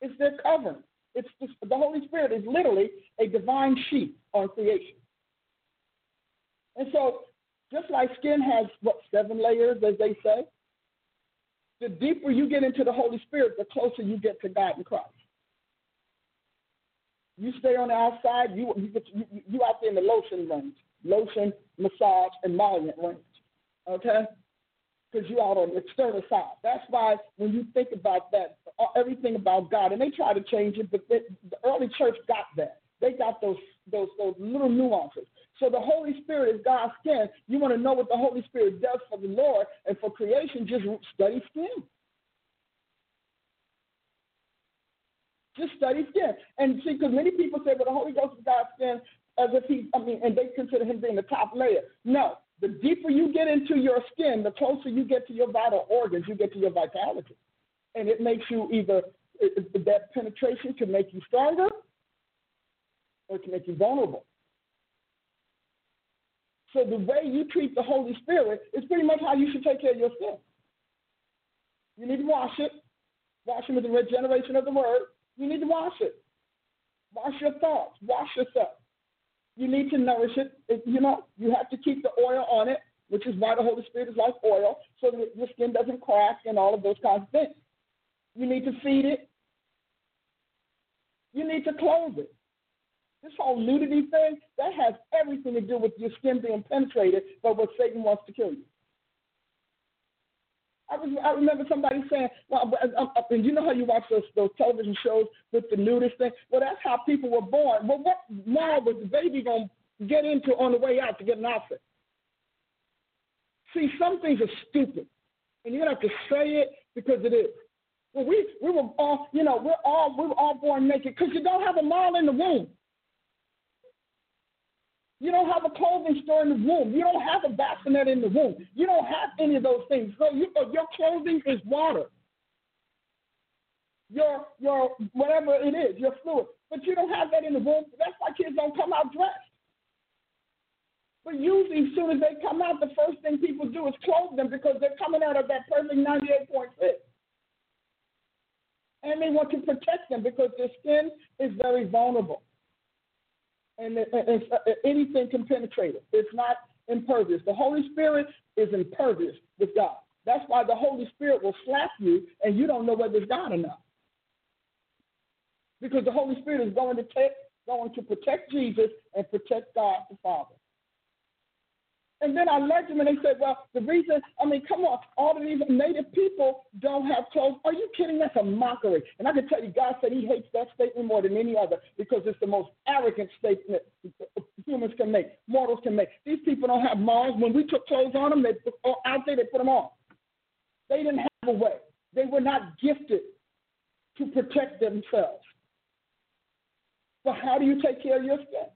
It's their covering. It's just, the Holy Spirit is literally a divine sheet on creation. And so, just like skin has what seven layers, as they say, the deeper you get into the Holy Spirit, the closer you get to God and Christ. You stay on the outside, you you, you, you out there in the lotion range. lotion, massage, emollient range. Okay? Because you're out on the external side. That's why when you think about that, everything about God, and they try to change it, but they, the early church got that. They got those those those little nuances. So the Holy Spirit is God's skin. You want to know what the Holy Spirit does for the Lord and for creation, just study skin. Just study skin. And see, because many people say, well, the Holy Ghost is God's skin as if he, I mean, and they consider him being the top layer. No. The deeper you get into your skin, the closer you get to your vital organs, you get to your vitality. And it makes you either, that penetration can make you stronger or it can make you vulnerable. So the way you treat the Holy Spirit is pretty much how you should take care of your skin. You need to wash it. Wash it with the regeneration of the word. You need to wash it. Wash your thoughts. Wash yourself. You need to nourish it. You know, you have to keep the oil on it, which is why the Holy Spirit is like oil, so that your skin doesn't crack and all of those kinds of things. You need to feed it. You need to clothe it. This whole nudity thing, that has everything to do with your skin being penetrated by what Satan wants to kill you. I, was, I remember somebody saying, well, uh, uh, uh, and you know how you watch those, those television shows with the nudist thing? Well, that's how people were born. Well, what law was the baby going to get into on the way out to get an outfit? See, some things are stupid, and you have to say it because it is. Well, we we were all, you know, we're all we were all born naked because you don't have a mall in the womb. You don't have a clothing store in the womb. You don't have a bassinet in the womb. You don't have any of those things. So you, uh, your clothing is water. Your your whatever it is, your fluid. But you don't have that in the womb. That's why kids don't come out dressed. But usually, as soon as they come out, the first thing people do is clothe them because they're coming out of that perfect 98.6. And they want to protect them because their skin is very vulnerable and, and uh, anything can penetrate it. It's not impervious. The Holy Spirit is impervious with God. That's why the Holy Spirit will slap you and you don't know whether it's God or not. Because the Holy Spirit is going to take, going to protect Jesus and protect God the Father. And then I led them and they said, well, the reason, I mean, come on, all of these native people don't have clothes. Are you kidding? That's a mockery. And I can tell you, God said he hates that statement more than any other because it's the most arrogant statement humans can make, mortals can make. These people don't have mouths. When we took clothes on them, they out there, they put them on. They didn't have a way. They were not gifted to protect themselves. But how do you take care of your skin?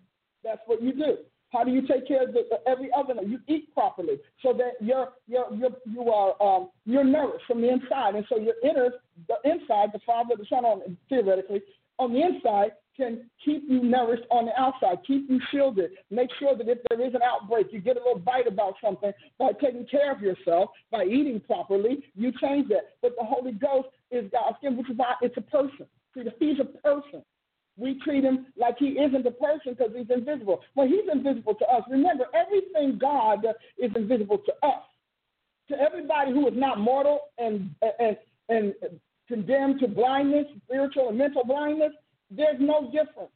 That's what you do. How do you take care of the, every other? You eat properly so that you're, you're, you're, you are um, you're nourished from the inside, and so your inner, the inside, the Father, the Son, on theoretically on the inside can keep you nourished on the outside, keep you shielded. Make sure that if there is an outbreak, you get a little bite about something by taking care of yourself, by eating properly. You change that. But the Holy Ghost is God's gift, which is why it's a person. See, he's a person we treat him like he isn't a person because he's invisible. Well, he's invisible to us. Remember, everything God is invisible to us. To everybody who is not mortal and and and condemned to blindness, spiritual and mental blindness, there's no difference.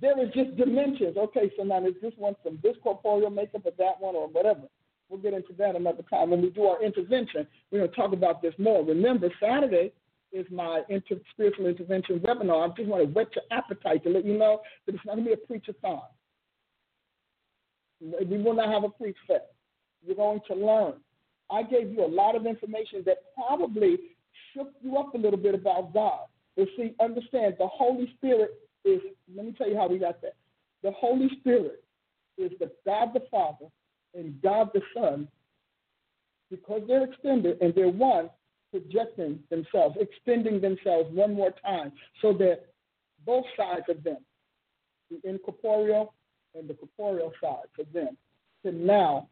There is just dimensions. Okay, so now is this one from this corporeal makeup or that one or whatever? We'll get into that another time when we do our intervention. We're going to talk about this more. Remember, Saturday is my inter- spiritual intervention webinar. I just want to whet your appetite to let you know that it's not going to be a preacher thon. We will not have a preach fest. You're going to learn. I gave you a lot of information that probably shook you up a little bit about God. But see, understand the Holy Spirit is, let me tell you how we got that. The Holy Spirit is the God the Father and God the Son, because they're extended and they're one, projecting themselves, extending themselves one more time, so that both sides of them, the incorporeal and the corporeal sides of them, can now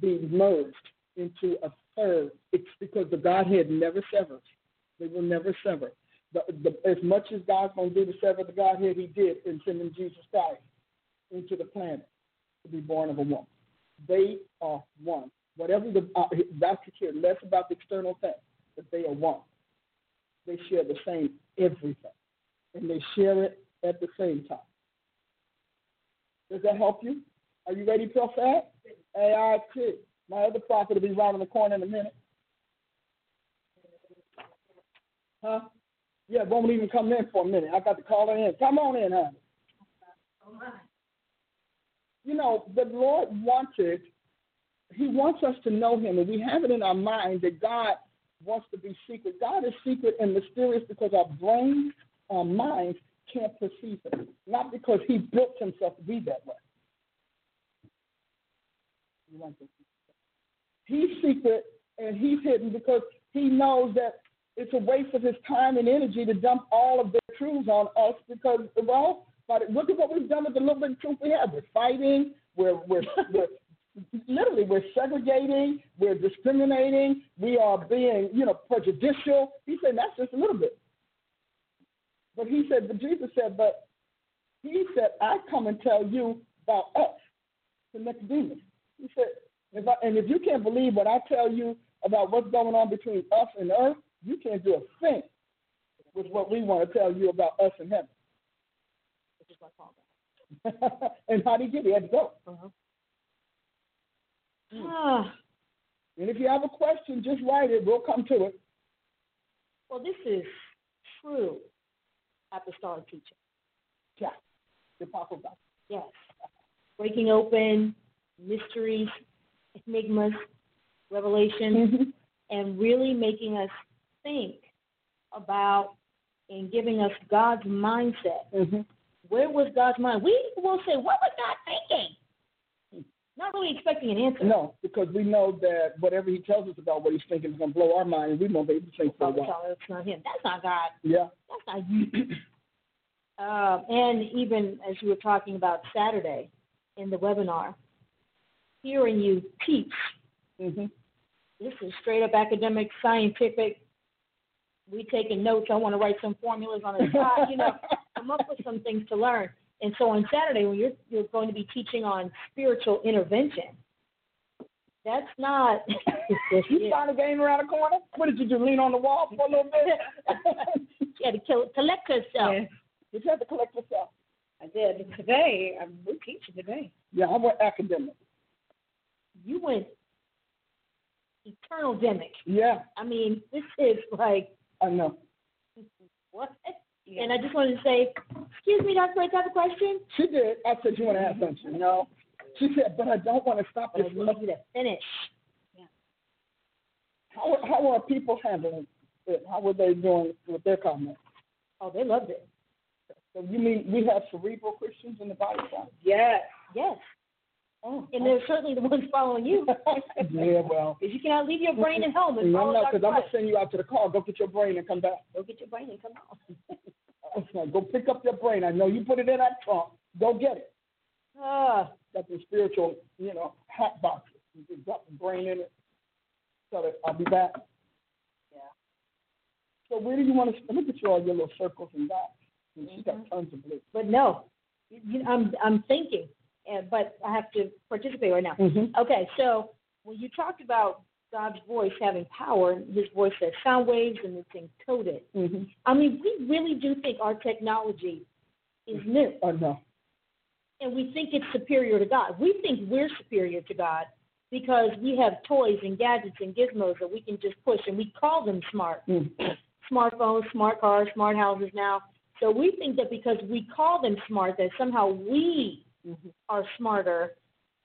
be merged into a third. It's because the Godhead never severs. They will never sever. The, the, as much as God's going to do to sever the Godhead, He did in sending Jesus Christ into the planet to be born of a woman. They are one. Whatever the uh, care less about the external thing but they are one. They share the same everything, and they share it at the same time. Does that help you? Are you ready, Prophet? AIT. My other prophet will be around the corner in a minute. Huh? Yeah, won't even come in for a minute. I got to call her in. Come on in, honey. You know, the Lord wanted, He wants us to know Him, and we have it in our mind that God wants to be secret. God is secret and mysterious because our brains, our minds can't perceive Him, not because He built Himself to be that way. He's secret and He's hidden because He knows that it's a waste of his time and energy to dump all of the truths on us because, well, but look at what we've done with the little bit of truth we have. We're fighting. We're, we're, we're literally we're segregating. We're discriminating. We are being, you know, prejudicial. He said that's just a little bit. But he said, but Jesus said, but he said, I come and tell you about us, the Nicodemus. He said, if I, and if you can't believe what I tell you about what's going on between us and earth, you can't do a thing with what we want to tell you about us and heaven. Which is my (laughs) and how did he get it? He had to go. Uh-huh. Ah. (sighs) And if you have a question, just write it. We'll come to it. Well, this is true apostolic teaching. Yeah. The apostle God. Yes. Breaking open mysteries, enigmas, revelations, mm-hmm. and really making us think about and giving us God's mindset. Mm-hmm. Where was God's mind? We will say, what was God thinking? Not really expecting an answer. No, because we know that whatever He tells us about what He's thinking is going to blow our mind, and we won't be able to think for a while. It's not Him. That's not God. Yeah. That's not you. (clears throat) uh, and even as you were talking about Saturday in the webinar, hearing you teach. Mm-hmm. This is straight up academic, scientific, we taking notes. I want to write some formulas on the spot. You know, come up with some things to learn. And so on Saturday, when you're you're going to be teaching on spiritual intervention, that's not. (laughs) you trying a game around the corner? What did you do? Lean on the wall for a little bit? (laughs) you had to kill, collect yourself. Yeah. Did you have to collect yourself? I did. Today, I'm teaching today. Yeah, I went academic. You went eternal demic. Yeah. I mean, this is like I know. (laughs) what? Yeah. And I just wanted to say, excuse me, Dr. Wright, I have a question. She did. I said, you want to ask something? No. She said, but I don't want to stop this. I want you to finish. Yeah. How, how are people handling it? How were they doing with their comments? Oh, they loved it. So you mean we have cerebral Christians in the body? Yes. Yes. Oh, and they're certainly the ones following you. (laughs) yeah, well. Because you cannot leave your brain at home and follow no, because I'm going to send you out to the car. Go get your brain and come back. Go get your brain and come out. (laughs) Go pick up your brain. I know you put it in that trunk. Go get it. Ah. Got the spiritual, you know, hat boxes. You can drop the brain in it. So I'll be back. Yeah. So where do you want to look at you all your little circles and dots? And mm-hmm. She's got tons of blue. But no, you know, I'm I'm thinking but I have to participate right now. Mm-hmm. Okay, so when you talked about God's voice having power, His voice has sound waves and it's encoded. Mm-hmm. I mean, we really do think our technology is new. I know. And we think it's superior to God. We think we're superior to God because we have toys and gadgets and gizmos that we can just push, and we call them smart. Mm-hmm. Smartphones, smart cars, smart houses now. So we think that because we call them smart, that somehow we mm-hmm. are smarter,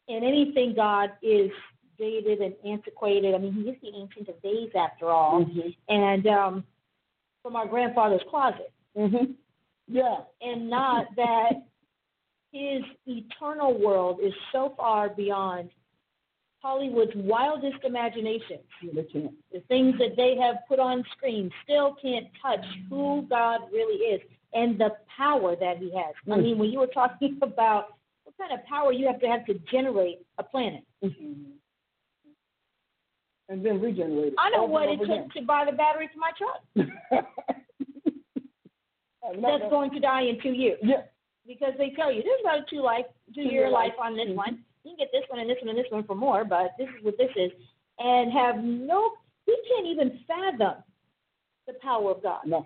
and anything God is dated and antiquated. I mean, he is the ancient of days after all, mm-hmm. and um, from our grandfather's closet. Mm-hmm. Yeah, and not (laughs) that his eternal world is so far beyond Hollywood's wildest imaginations. The things that they have put on screen still can't touch who God really is and the power that He has. Mm. I mean, when you were talking (laughs) about kind of power you have to have to generate a planet. Mm-hmm. And then regenerate it. I know what it took to buy the battery for my truck. (laughs) That's going to die in two years. Yeah. Because they tell you there's about a two life two year life on this mm-hmm. one. You can get this one and this one and this one for more, but this is what this is. And have no we can't even fathom the power of God. No.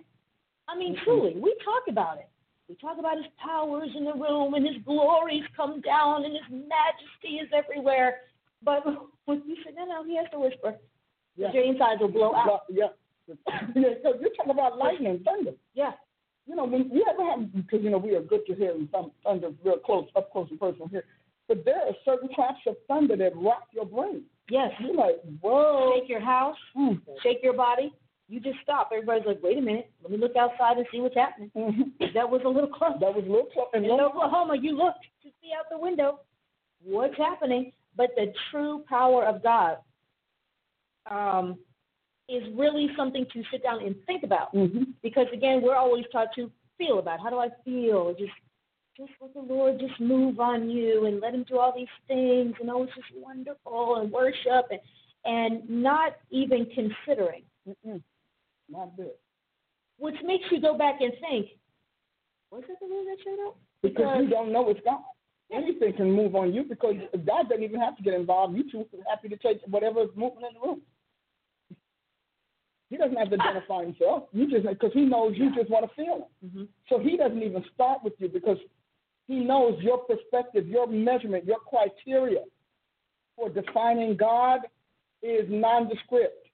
I mean, truly, we talk about it. We talk about his powers in the room and his glories come down and his majesty is everywhere. But (laughs) when you say, no, no, he has to whisper. Yeah. Your insides will blow out. Yeah. yeah, (laughs) So you're talking about lightning and thunder. Yeah. You know, when you ever have, because, you know, we are good to hear some thunder real close, up close and personal here. But there are certain claps of thunder that rock your brain. Yes. You're like, whoa. Shake your house, Mm. shake your body. You just stop. Everybody's like, wait a minute. Let me look outside and see what's happening. Mhm. That was a little close. That was a little close. And In Oklahoma, you look to see out the window what's happening, but the true power of God um, is really something to sit down and think about. Mhm. Because again, we're always taught to feel about how do I feel? Just just let the Lord just move on you and let him do all these things and oh it's just wonderful and worship and and not even considering. Mm-mm. Not good. Which makes you go back and think, was it the that showed up? Because you don't know it's God. Anything can move on you because God doesn't even have to get involved. You two are happy to take whatever is moving in the room. He doesn't have to identify himself. You just because he knows you just want to feel him. Mm-hmm. So he doesn't even start with you because he knows your perspective, your measurement, your criteria for defining God is nondescript.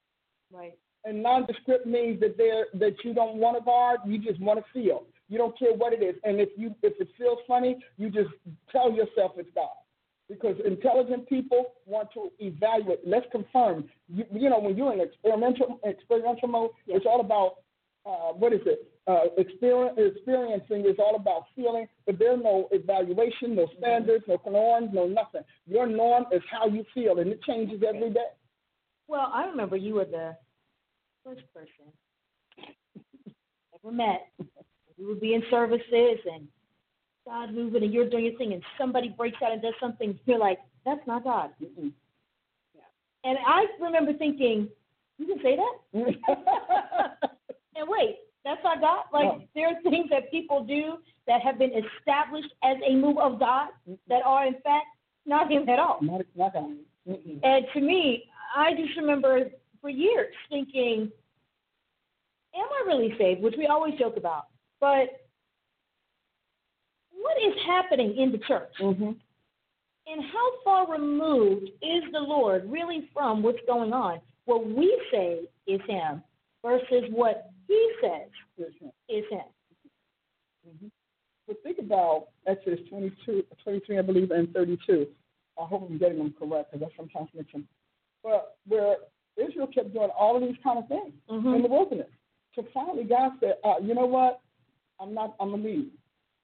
Right. And nondescript means that there that you don't want to God, you just want to feel. You don't care what it is. And if you if it feels funny, you just tell yourself it's God. Because intelligent people want to evaluate. Let's confirm. You, you know, when you're in experimental experiential mode, it's all about uh, what is it? Uh, experience, experiencing is all about feeling, but there's no evaluation, no standards, no norms, no nothing. Your norm is how you feel, and it changes every day. Well, I remember you were the first person ever met. We would be in services and God moving and you're doing your thing and somebody breaks out and does something, you're like, that's not God. Mm-mm. And I remember thinking, you can say that? (laughs) and wait, that's not God? Like, No. there are things that people do that have been established as a move of God that are, in fact, not Him at all. Not, not God. Mm-mm. And to me, I just remember for years thinking, am I really saved? Which we always joke about. But what is happening in the church? Mm-hmm. And how far removed is the Lord really from what's going on? What we say is Him versus what He says is Him. Mm-hmm. But think about Exodus 22, 23, I believe, and 32. I hope I'm getting them correct because I sometimes mix them. But where Israel kept doing all of these kind of things Mhm. in the wilderness. So finally, God said, uh, "You know what? I'm not. I'm gonna leave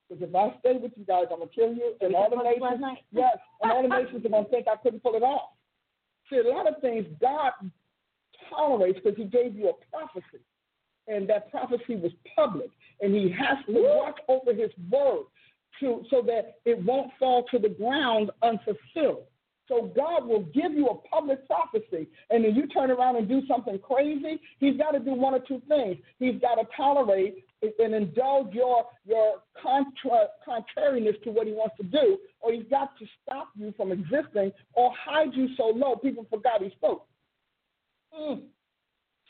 because if I stay with you guys, I'm gonna kill you, and all the talked about this last nations. Yes, and all the nations are gonna think I couldn't pull it off. See, a lot of things God tolerates because He gave you a prophecy, and that prophecy was public, and He has to watch over His word to so that it won't fall to the ground unfulfilled. So God will give you a public prophecy, and then you turn around and do something crazy. He's got to do one or two things. He's got to tolerate and indulge your your contra, contrariness to what he wants to do, or he's got to stop you from existing or hide you so low people forgot he spoke. Mm.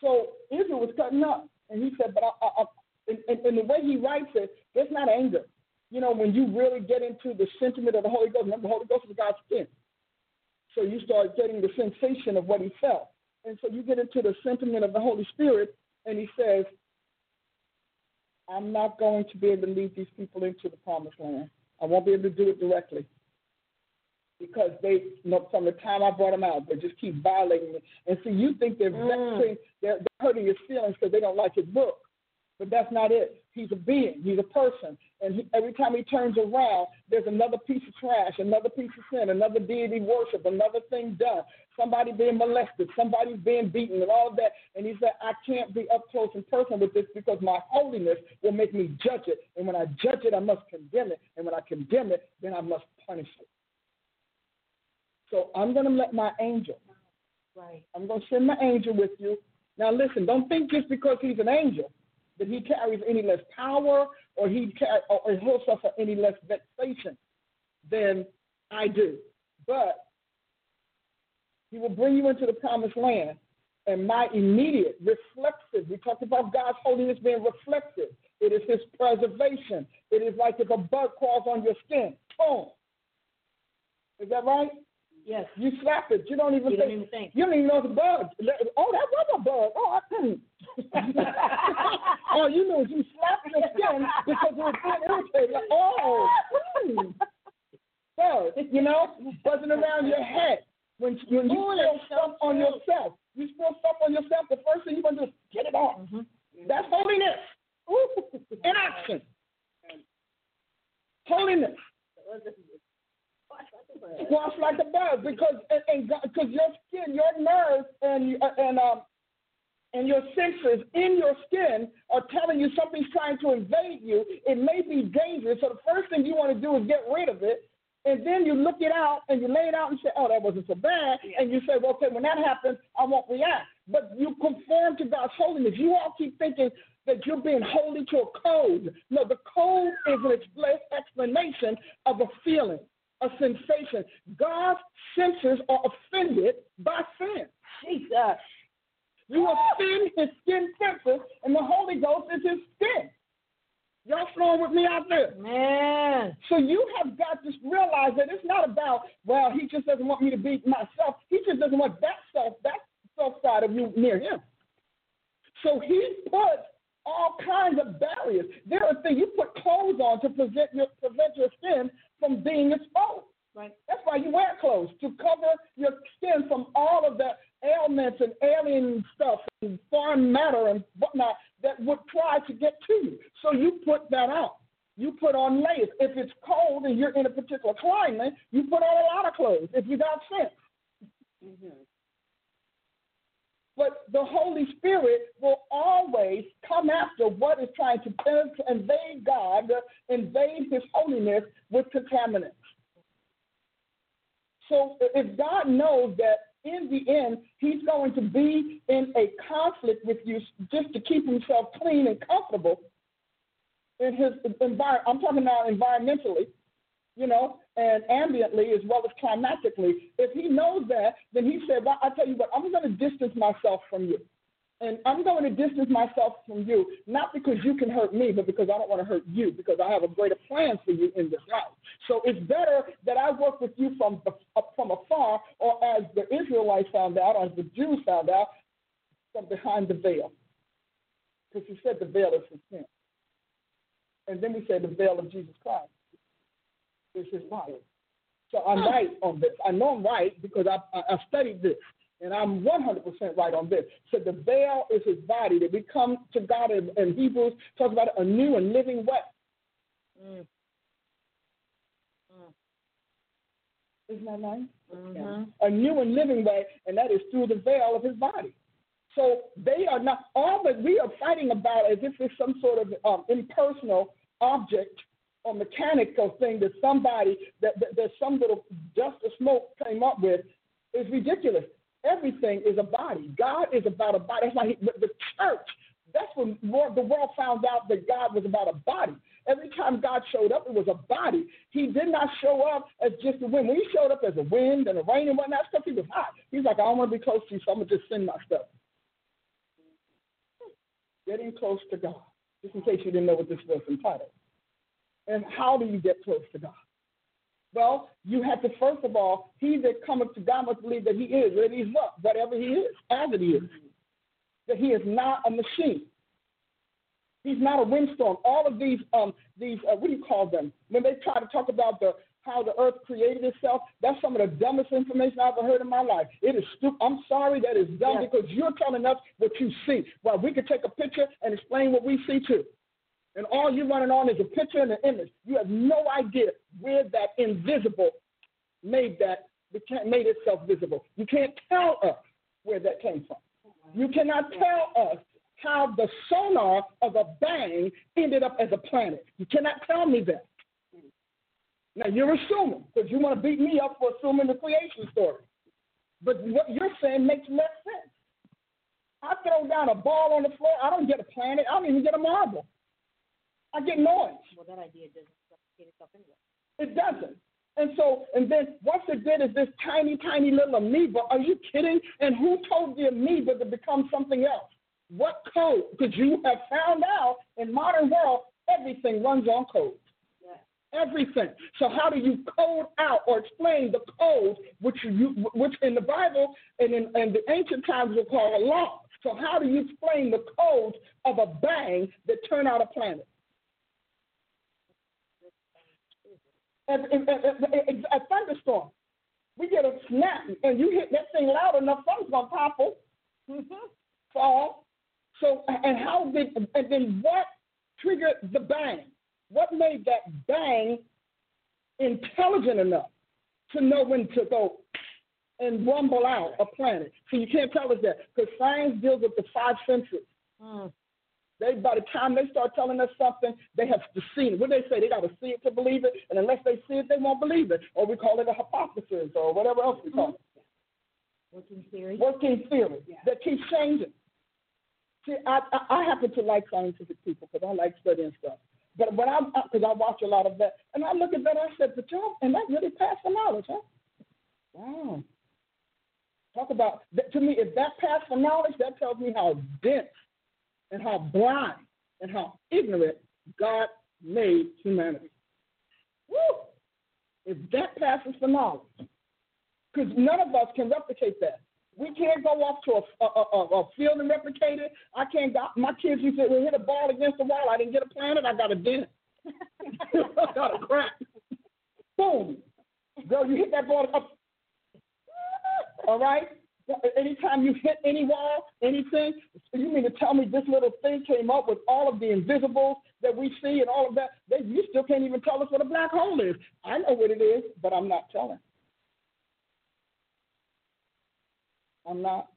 So Israel was cutting up, and he said, "But I, I, I, and, and, the way he writes it, there's not anger. You know, when you really get into the sentiment of the Holy Ghost, remember, the Holy Ghost is God's skin. So you start getting the sensation of what he felt. And so you get into the sentiment of the Holy Spirit, and he says, I'm not going to be able to lead these people into the promised land. I won't be able to do it directly. Because they, you know, from the time I brought them out, they just keep violating me. And see, you think they're Mm. vexing, they're, they're hurting his feelings because they don't like his book. But that's not it. He's a being. He's a person. And he, every time he turns around, there's another piece of trash, another piece of sin, another deity worship, another thing done. Somebody being molested, somebody's being beaten, and all of that. And he said, I can't be up close and personal with this because my holiness will make me judge it. And when I judge it, I must condemn it. And when I condemn it, then I must punish it. So I'm going to let my angel, Right. I'm going to send my angel with you. Now, listen, don't think just because he's an angel that he carries any less power or he car- or he'll suffer any less vexation than I do. But he will bring you into the promised land. And my immediate reflexive, we talked about God's holiness being reflective. It is his preservation. It is like if a bug crawls on your skin. Boom. Is that right? Yes. You slap it. You don't even You think. don't even think. You don't even know it's a bug. Oh, that was a bug. Oh, I couldn't. All (laughs) you know is you slapped your skin because it was being irritated. Like, oh, hmm. bug. You know, buzzing around your head. When, when you Ooh, spill that's so stuff on yourself, you spill stuff on yourself, the first thing you're going to do is get it off. Mhm. That's holiness. Ooh, in action. Holiness. Squash like a bug because and, because your skin, your nerves, and uh, and um and your senses in your skin are telling you something's trying to invade you. It may be dangerous. So the first thing you want to do is get rid of it. And then you look it out and you lay it out and say, oh, that wasn't so bad. And you say, well, okay, when that happens, I won't react. But you conform to God's holiness. You all keep thinking that you're being holy to a code. No, the code is an expla- explanation of a feeling, a sensation. God's senses are offended by sin. Jesus. You offend his skin senses, and the Holy Ghost is his skin. Y'all flowing with me out there? Man. So you have got to realize that it's not about, well, he just doesn't want me to be myself. He just doesn't want that self, that self side of you near him. So he puts kinds of barriers. There are things you put clothes on to prevent your prevent your skin from being exposed. Right. That's why you wear clothes to cover your skin from all of the ailments and alien stuff and foreign matter and whatnot that would try to get to you. So you put that out. You put on layers. If it's cold and you're in a particular climate, you put on a lot of clothes if you got sense. Mm-hmm. But the Holy Spirit will always come after what is trying to invade God, invade His holiness with contaminants. So if God knows that in the end He's going to be in a conflict with you just to keep Himself clean and comfortable in His environment, I'm talking now environmentally, you know, and ambiently as well as climatically. If he knows that, then he said, well, I tell you what, I'm going to distance myself from you. And I'm going to distance myself from you, not because you can hurt me, but because I don't want to hurt you, because I have a greater plan for you in this life. So it's better that I work with you from, from afar, or as the Israelites found out, or as the Jews found out, from behind the veil. Because he said the veil is his sin. And then we said the veil of Jesus Christ is his body. So I'm right on this. I know I'm right because I, I, I studied this. And I'm 100% right on this. So the veil is his body that we come to God in, in Hebrews, talks about a new and living way. Mm. Isn't that nice? Mm-hmm. A new and living way, and that is through the veil of his body. So they are not, all that we are fighting about as if it's some sort of um, impersonal object or mechanical thing that somebody, that, that, that some little dust or smoke came up with is ridiculous. Everything is a body. God is about a body. That's he, the church, that's when the world found out that God was about a body. Every time God showed up, it was a body. He did not show up as just a wind. When he showed up as a wind and a rain and whatnot, stuff, he was hot. He's like, I don't want to be close to you, so I'm going to just send my stuff. Getting close to God, just in case you didn't know what this was entitled. And how do you get close to God? Well, you have to, first of all, he that cometh to God must believe that he is, that he's what? Whatever he is, as it is. That he is not a machine. He's not a windstorm. All of these, um, these, uh, what do you call them? When they try to talk about the how the earth created itself, that's some of the dumbest information I've ever heard in my life. It is stupid. I'm sorry that is dumb Yes. because you're telling us what you see. Well, we could take a picture and explain what we see too. And all you're running on is a picture and an image. You have no idea where that invisible made that made itself visible. You can't tell us where that came from. You cannot tell us how the sonar of a bang ended up as a planet. You cannot tell me that. Now you're assuming because you want to beat me up for assuming the creation story. But what you're saying makes less sense. I throw down a ball on the floor, I don't get a planet, I don't even get a marble. I get noise. Well, that idea doesn't get itself anyway. It doesn't. And so, and then once it did is this tiny, tiny little amoeba. Are you kidding? And who told the amoeba to become something else? What code? Because you have found out in modern world everything runs on code. Everything. So how do you code out or explain the code which you which in the Bible and in, in the ancient times were called a law? So how do you explain the codes of a bang that turn out a planet? A, a, a, thunderstorm. We get a snap, and you hit that thing loud enough, something's gonna topple, mm-hmm. fall. So, and how did, and then what triggered the bang? What made that bang intelligent enough to know when to go and rumble out a planet? So you can't tell us that because science deals with the five senses. Mm. They by the time they start telling us something, they have to see it. What they say, they got to see it to believe it, and unless they see it, they won't believe it. Or we call it a hypothesis, or whatever else we call it. Working theory. Working theory yeah. that keeps changing. See, I, I, I happen to like scientific people because I like studying stuff. But when I, because uh, I watch a lot of that, and I look at that, I said, but y'all, and that really passed the knowledge, huh? Wow. Talk about, that, to me, if that passed for knowledge, that tells me how dense and how blind and how ignorant God made humanity. Woo! If that passes for knowledge, because none of us can replicate that. We can't go off to a, a, a, a field and replicate it. I can't. Got, my kids used to hit a ball against the wall. I didn't get a planet. I got a dent. I (laughs) got a crack. Boom. Girl, you hit that ball up. All right. Anytime you hit any wall, anything, you mean to tell me this little thing came up with all of the invisibles that we see and all of that? They, you still can't even tell us what a black hole is. I know what it is, but I'm not telling. I'm not.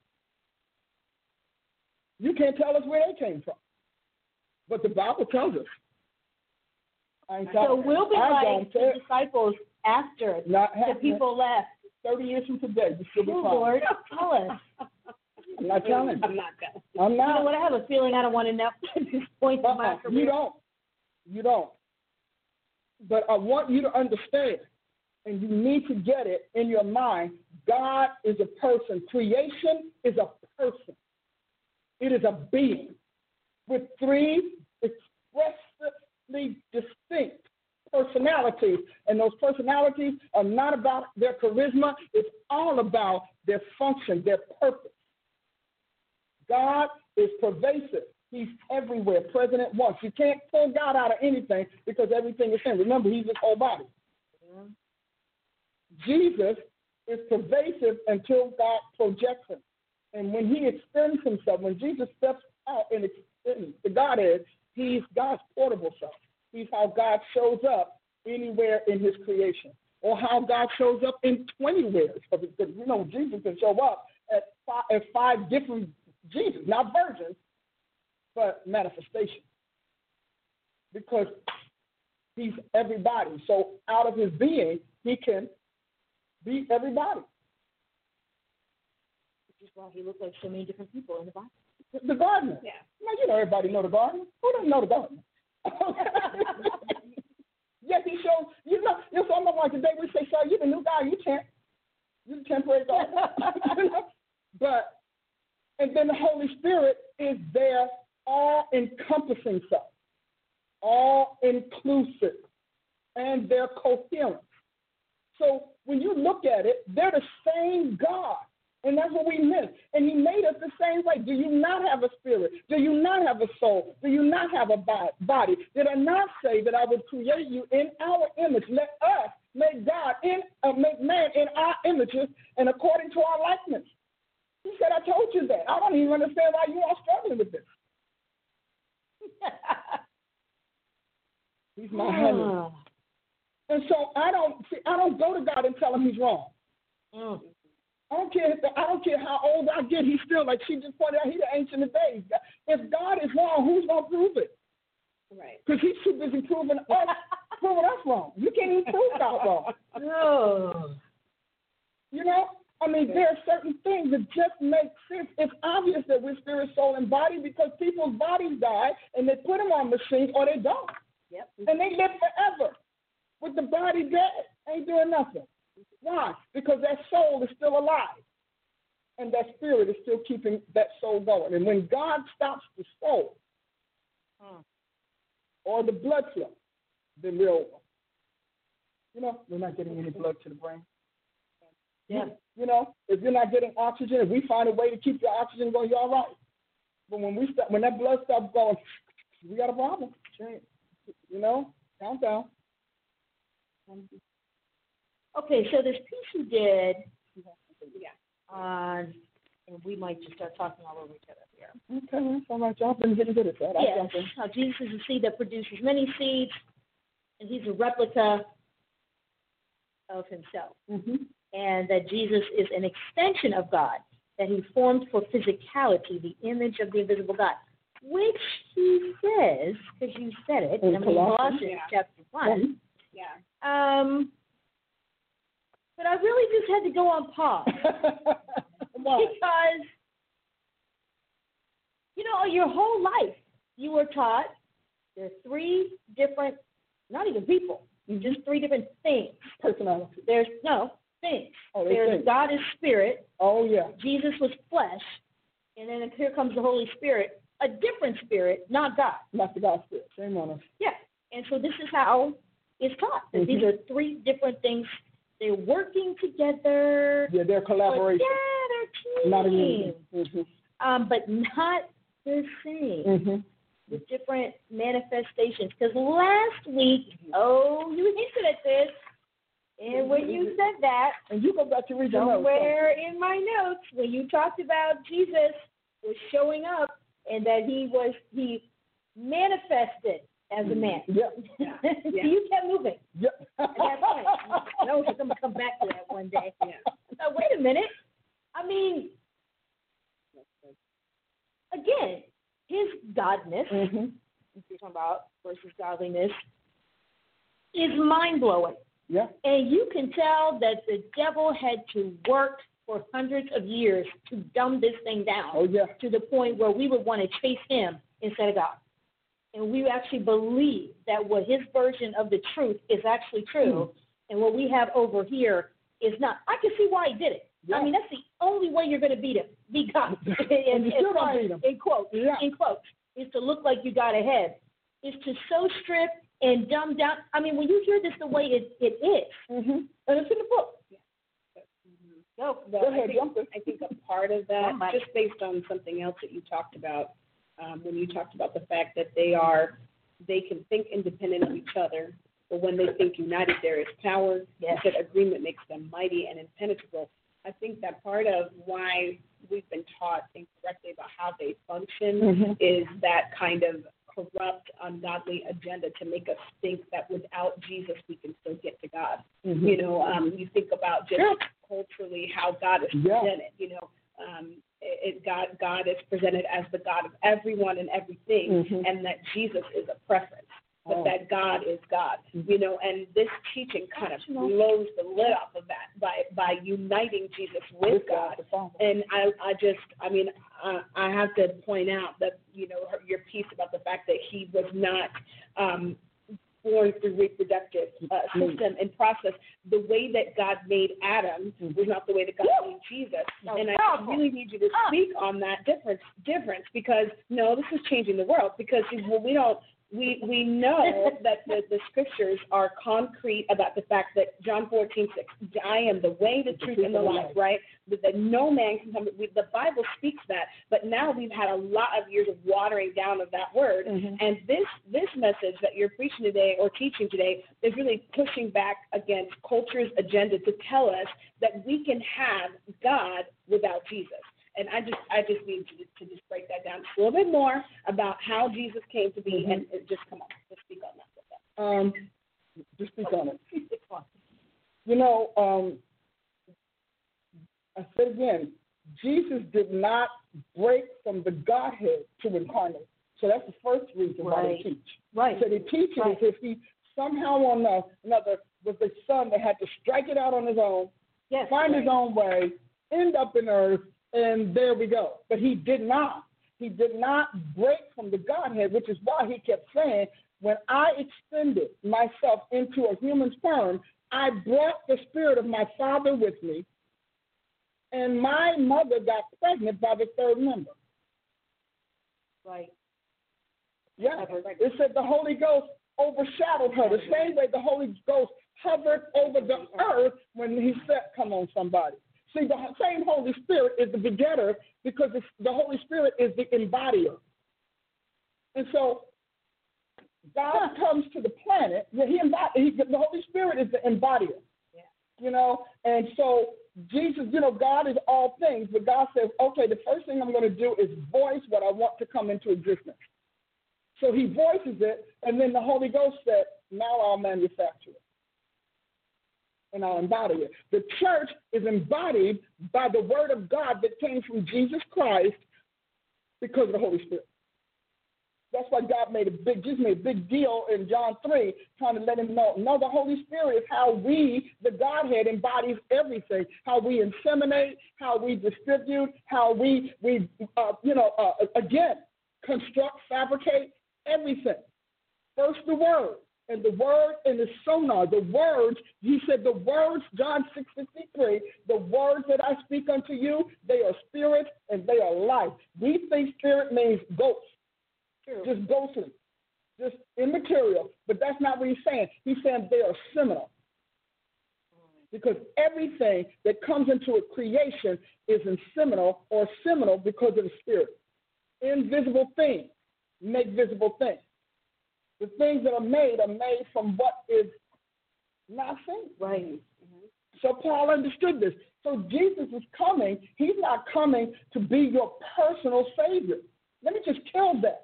You can't tell us where they came from. But the Bible tells us. so we'll be like the disciples after the people left. 30 years from today, you still be oh, Lord, tell us. I'm not telling. I'm not going. I'm not. You know what? I have a feeling I don't want to know (laughs) at this point uh-uh. in my uh-uh. career. You don't. You don't. But I want you to understand, and you need to get it in your mind God is a person. Creation is a person. It is a being with three expressively distinct personalities. And those personalities are not about their charisma, it's all about their function, their purpose. God is pervasive. He's everywhere, present at once. You can't pull God out of anything because everything is Him. Remember, He's His whole body. Mm-hmm. Jesus is pervasive until God projects him. And when he extends himself, when Jesus steps out and extends the Godhead, he's God's portable self. He's how God shows up anywhere in his creation, or how God shows up in 20 ways. Because you know, Jesus can show up at five, at five different Jesus, not virgins, but manifestations. Because he's everybody. So out of his being, he can be everybody. Which is why he looked like so many different people in the Bible. The gardener. Yeah. Now, you know everybody know the gardener. Who doesn't know the gardener? (laughs) yes, he shows. You know, you know, someone like today we say, "Sir, you're the new guy. You can't. You the temporary gardener." (laughs) but and then the Holy Spirit is there, all encompassing stuff, all inclusive, and they're coherent. So when you look at it, they're the same God. And that's what we miss. And He made us the same way. Do you not have a spirit? Do you not have a soul? Do you not have a body? Did I not say that I would create you in our image? Let us make God in, uh, make man in our images and according to our likeness. He said, I told you that. I don't even understand why you are struggling with this. (laughs) He's my honey. And so I don't see, I don't go to God and tell him he's wrong. Mm. I don't care. If, I don't care how old I get. He's still like she just pointed out. He's the ancient of days. If God is wrong, who's gonna prove it? Right. Because he's too busy proving (laughs) us proving us wrong. You can't even prove God wrong. No. You know, I mean, there are certain things that just make sense. It's obvious that we're spirit, soul, and body because people's bodies die and they put them on machines or they don't. Yep. And they live forever with the body dead, ain't doing nothing. Why? Because that soul is still alive. and that spirit is still keeping that soul going. And when God stops the soul Hmm. or the blood flow, then we're over. You know, we're not getting any blood to the brain. Yeah. You know, if you're not getting oxygen, if we find a way to keep your oxygen going, you're all right. But when we when that blood stops going, we got a problem. You know, count down. Okay, so this piece you did, yeah, on, and we might just start talking all over each other here. Okay, that's all right. Y'all been getting good at that. Yes, how Jesus is a seed that produces many seeds, and he's a replica of himself. Mm-hmm. and that Jesus is an extension of God, that he formed for physicality, the image of the invisible God, which he says, because you said it, In I mean, Colossians yeah. chapter 1. Yeah. Um, but I really just had to go on pause (laughs) because, you know, your whole life you were taught there are three different, not even people, just three different things. Personality. There's, no, things. Oh, There's think. God is spirit, Oh, yeah. Jesus was flesh, and then here comes the Holy Spirit, a different spirit, not God. Not the God spirit. Shame on us. Yeah. And so this is how it's taught. That These Mhm. are three different things. They're working together. Yeah, their collaboration. Not a team. union. Mm-hmm. Um, but not the same. Mm-hmm. With different manifestations. Because last week, oh, you hinted at this. And when you said that, And you go back to read your notes. somewhere in my notes when you talked about Jesus was showing up and that he was he manifested as a man. Yep. (laughs) you kept moving. Yep. At that point, I I'm gonna come back to that one day. (laughs) Yeah. Now wait a minute. I mean, again, his godness, mm-hmm. you're talking about versus godliness, is mind blowing. Yeah. And you can tell that the devil had to work for hundreds of years to dumb this thing down Oh, yeah. to the point where we would want to chase him instead of God. And we actually believe that what his version of the truth is actually true, and what we have over here is not. I can see why he did it. Yeah. I mean, that's the only way you're going to beat him. Be God. (laughs) And you still gonna beat him. In quotes. Yeah. In quotes. Is to look like you got ahead. Is to so strip and dumb down. I mean, when you hear this the way it, it is, Mm-hmm. And it's in the book. go. Well, Go I ahead, think. I think a part of that, (laughs) Somebody. just based on something else that you talked about, um, when you talked about the fact that they are, they can think independent of each other, but when they think united, there is power. Yes. Said agreement makes them mighty and impenetrable. I think that part of why we've been taught incorrectly about how they function Mhm. is that kind of corrupt, ungodly agenda to make us think that without Jesus we can still get to God. Mhm. You know, um, you think about just Yeah. culturally how God is Yeah. presented. You know, um, it, God God is presented as the God of everyone and everything, Mhm. and that Jesus is a preference, but Oh. that God is God. You know, and this teaching kind of blows the lid off of that by by uniting Jesus with With God. Father. And I, I just, I mean, I, I have to point out that you know her, your piece about the fact that he was not um, born through reproductive uh, Mm. system and process. The way that God made Adam Mm. was not the way that God made Jesus. And I really need you to speak on that difference. Difference because no, this is changing the world because well, we don't. We we know (laughs) that the, the scriptures are concrete about the fact that John fourteen six, I am the way, the truth, and the life, right? That, that no man can come. We, the Bible speaks that, but now we've had a lot of years of watering down of that word, Mhm. and this this message that you're preaching today or teaching today is really pushing back against culture's agenda to tell us that we can have God without Jesus. And I just I just need you to, to just break that down a little bit more about how Jesus came to be, Mhm. and, and just come on, just speak on that. Um, just speak on it. You know, um, I said again, Jesus did not break from the Godhead to incarnate. So that's the first reason why Right. they teach. Right. So they teach Right. as if he somehow or another was the son that had to strike it out on his own, Yes. find his own way, end up in earth, and there we go. But he did not. He did not break from the Godhead, which is why he kept saying, when I extended myself into a human form, I brought the spirit of my Father with me, and my mother got pregnant by the third member. Right. Yeah. It said the Holy Ghost overshadowed her. The same way the Holy Ghost hovered over the earth when he said, Come on, somebody. See, the same Holy Spirit is the begetter because the Holy Spirit is the embodier. And so God comes to the planet. Yeah, he, embody, he the Holy Spirit is the embodier. Yeah. You know, and so Jesus, you know, God is all things, but God says, okay, the first thing I'm going to do is voice what I want to come into existence. So he voices it, and then the Holy Ghost said, now I'll manufacture it. And I'll embody it. The church is embodied by the word of God that came from Jesus Christ because of the Holy Spirit. That's why God made a big, made a big deal in John 3, trying to let him know. No, the Holy Spirit is how we, the Godhead, embodies everything. How we inseminate, how we distribute, how we, we uh, you know, uh, again, construct, fabricate, everything. First the Word, and the Word and the sonar, the words, he said the words, John 6, 63, the words that I speak unto you, they are spirit and they are life. We think spirit means ghost just ghostly, just immaterial. But that's not what he's saying. He's saying they are seminal. Because everything that comes into a creation is in seminal or seminal because of the Spirit. Invisible things make visible things. The things that are made are made from what is not seen. Right. Mm-hmm. So Paul understood this. So Jesus is coming. He's not coming to be your personal Savior. Let me just kill that.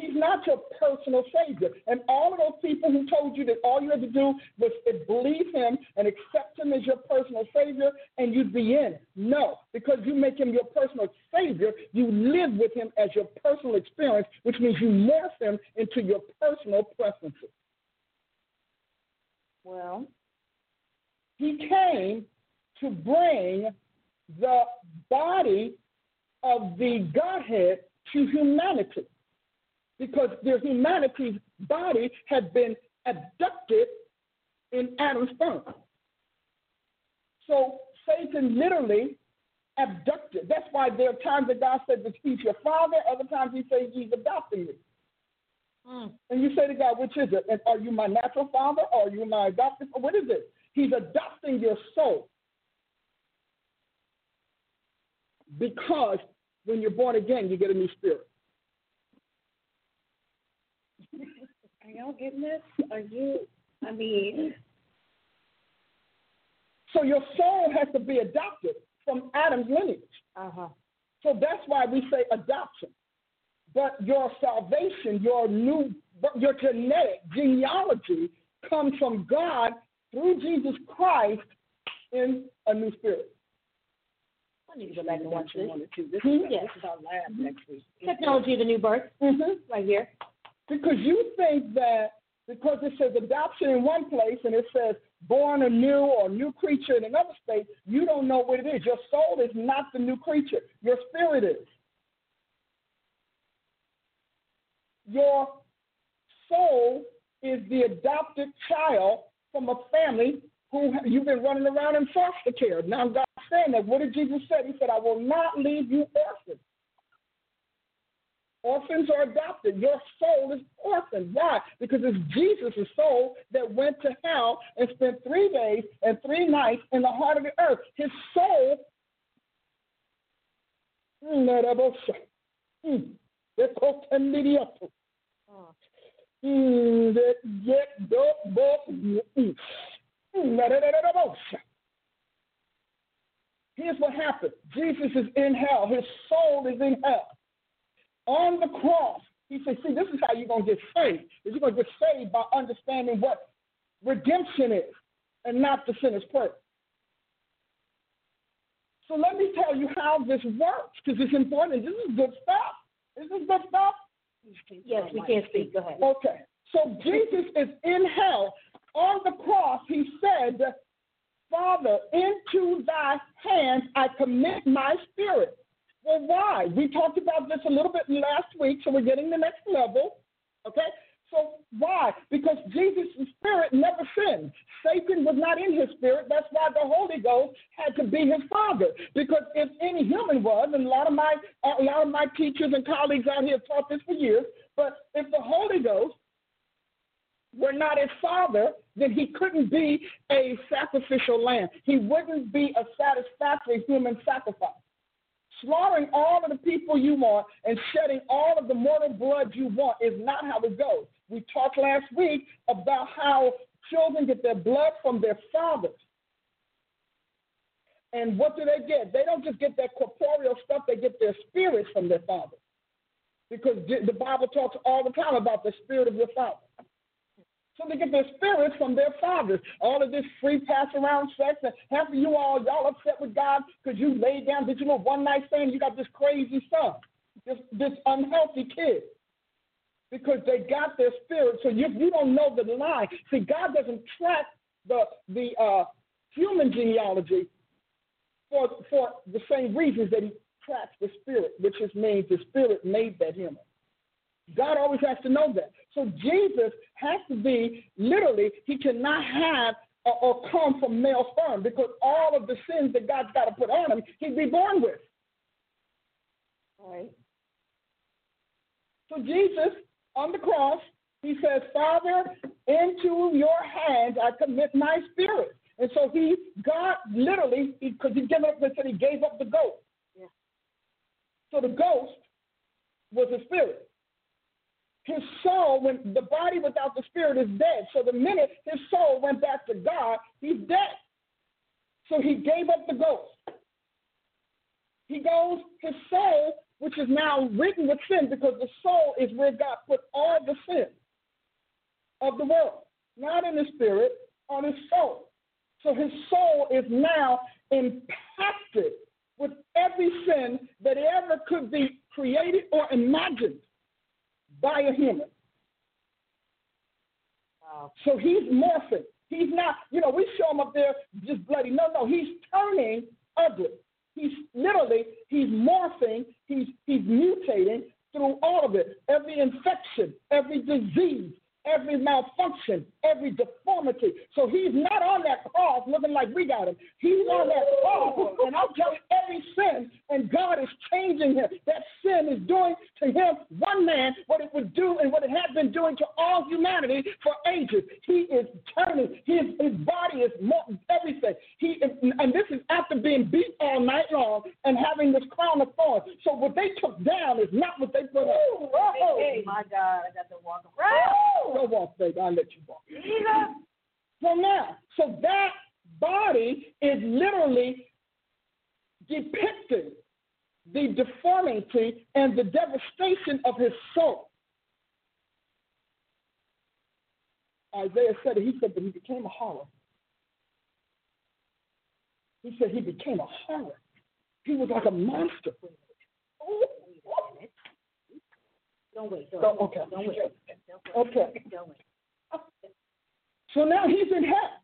He's not your personal Savior. And all of those people who told you that all you had to do was believe Him and accept Him as your personal Savior and you'd be in. No, because you make Him your personal Savior, you live with Him as your personal experience, which means you morph Him into your personal preferences. Well, He came to bring the body of the Godhead to humanity because their humanity's body had been abducted in Adam's sperm. So Satan literally abducted. That's why there are times that God said that he's your father, other times he says he's adopting you. Mm. And you say to God, which is it? And are you my natural father or are you my adopted? Father? What is it? He's adopting your soul. Because when you're born again, you get a new spirit. Are y'all getting this? Are you? I mean. So your soul has to be adopted from Adam's lineage. Uh-huh. So that's why we say adoption. But your salvation, your new, your genetic genealogy comes from God through Jesus Christ in a new spirit. I need to go back and watch this. This, mm-hmm. yes. this is our lab mm-hmm. next week. Technology of the new birth, mm-hmm. right here. Because you think that because it says adoption in one place and it says born anew or new creature in another state, you don't know what it is. Your soul is not the new creature, your spirit is. Your soul is the adopted child from a family who you've been running around in foster care. Now God's saying that. What did Jesus say? He said, I will not leave you orphans. Orphans are adopted. Your soul is orphaned. Why? Because it's Jesus' soul that went to hell and spent three days and three nights in the heart of the earth. His soul. Hmm, hmm, hmm, Here's what happened Jesus is in hell, his soul is in hell on the cross, he said, see, this is how you're going to get saved. Is you're going to get saved by understanding what redemption is and not the sinner's prayer. So let me tell you how this works because it's important. This is good stuff. This is this good stuff? Yes, we can't speak. Go ahead. Okay. So Jesus is in hell. On the cross, he said, Father, into thy hands I commit my spirit. Well, why? We talked about this a little bit last week, so we're getting the next level. Okay? So why? Because Jesus' spirit never sinned. Satan was not in his spirit. That's why the Holy Ghost had to be his father. Because if any human was, and a lot of my a lot of my teachers and colleagues out here taught this for years, but if the Holy Ghost were not his father, then he couldn't be a sacrificial lamb. He wouldn't be a satisfactory human sacrifice slaughtering all of the people you want and shedding all of the mortal blood you want is not how it goes. We talked last week about how children get their blood from their fathers. And what do they get? They don't just get their corporeal stuff, they get their spirits from their fathers. Because the Bible talks all the time about the spirit of your father. So they get their spirits from their fathers. All of this free pass around sex, and half of you all, y'all upset with God because you laid down, did you know, one night stand, you got this crazy son, this, this unhealthy kid because they got their spirit. So you you don't know the line. See, God doesn't track the the uh, human genealogy for for the same reasons that He tracks the spirit, which just means the spirit made that human. God always has to know that. So Jesus has to be literally. He cannot have or, or come from male sperm because all of the sins that God's got to put on him, he'd be born with. All right. So Jesus on the cross, he says, Father, into your hands I commit my spirit. And so he, God literally, because he, he gave up, said he gave up the ghost. Yeah. So the ghost was a spirit. His soul, when the body without the spirit is dead. So the minute his soul went back to God, he's dead. So he gave up the ghost. He goes, his soul which is now written with sin because the soul is where God put all the sin of the world, not in the spirit, on his soul. So his soul is now impacted with every sin that ever could be created or imagined by a human. Wow. So he's morphing. He's not, you know, we show him up there just bloody. No, no, he's turning ugly. He's literally he's morphing, he's he's mutating through all of it. Every infection, every disease, every malfunction, every deformity. So he's not on that cross looking like we got him. He's on that cross, and I'll tell you every sin, and God is changing him. That sin is doing to him, one man, what it would do and what it has been doing to all humanity for ages. He is turning. His, his body is more, everything. He and this is after being beat all night long and having this crown of thorns. So what they took down is not what they put up. Oh, hey, my God, I got to walk around. Go walk, baby. I'll let you walk. So now, so that body is literally depicting the deformity and the devastation of his soul. Isaiah said it. He said that he became a horror. He said he became a horror. He was like a monster. Don't wait. Don't, oh, okay. Don't wait. Okay. Don't wait. So now he's in hell.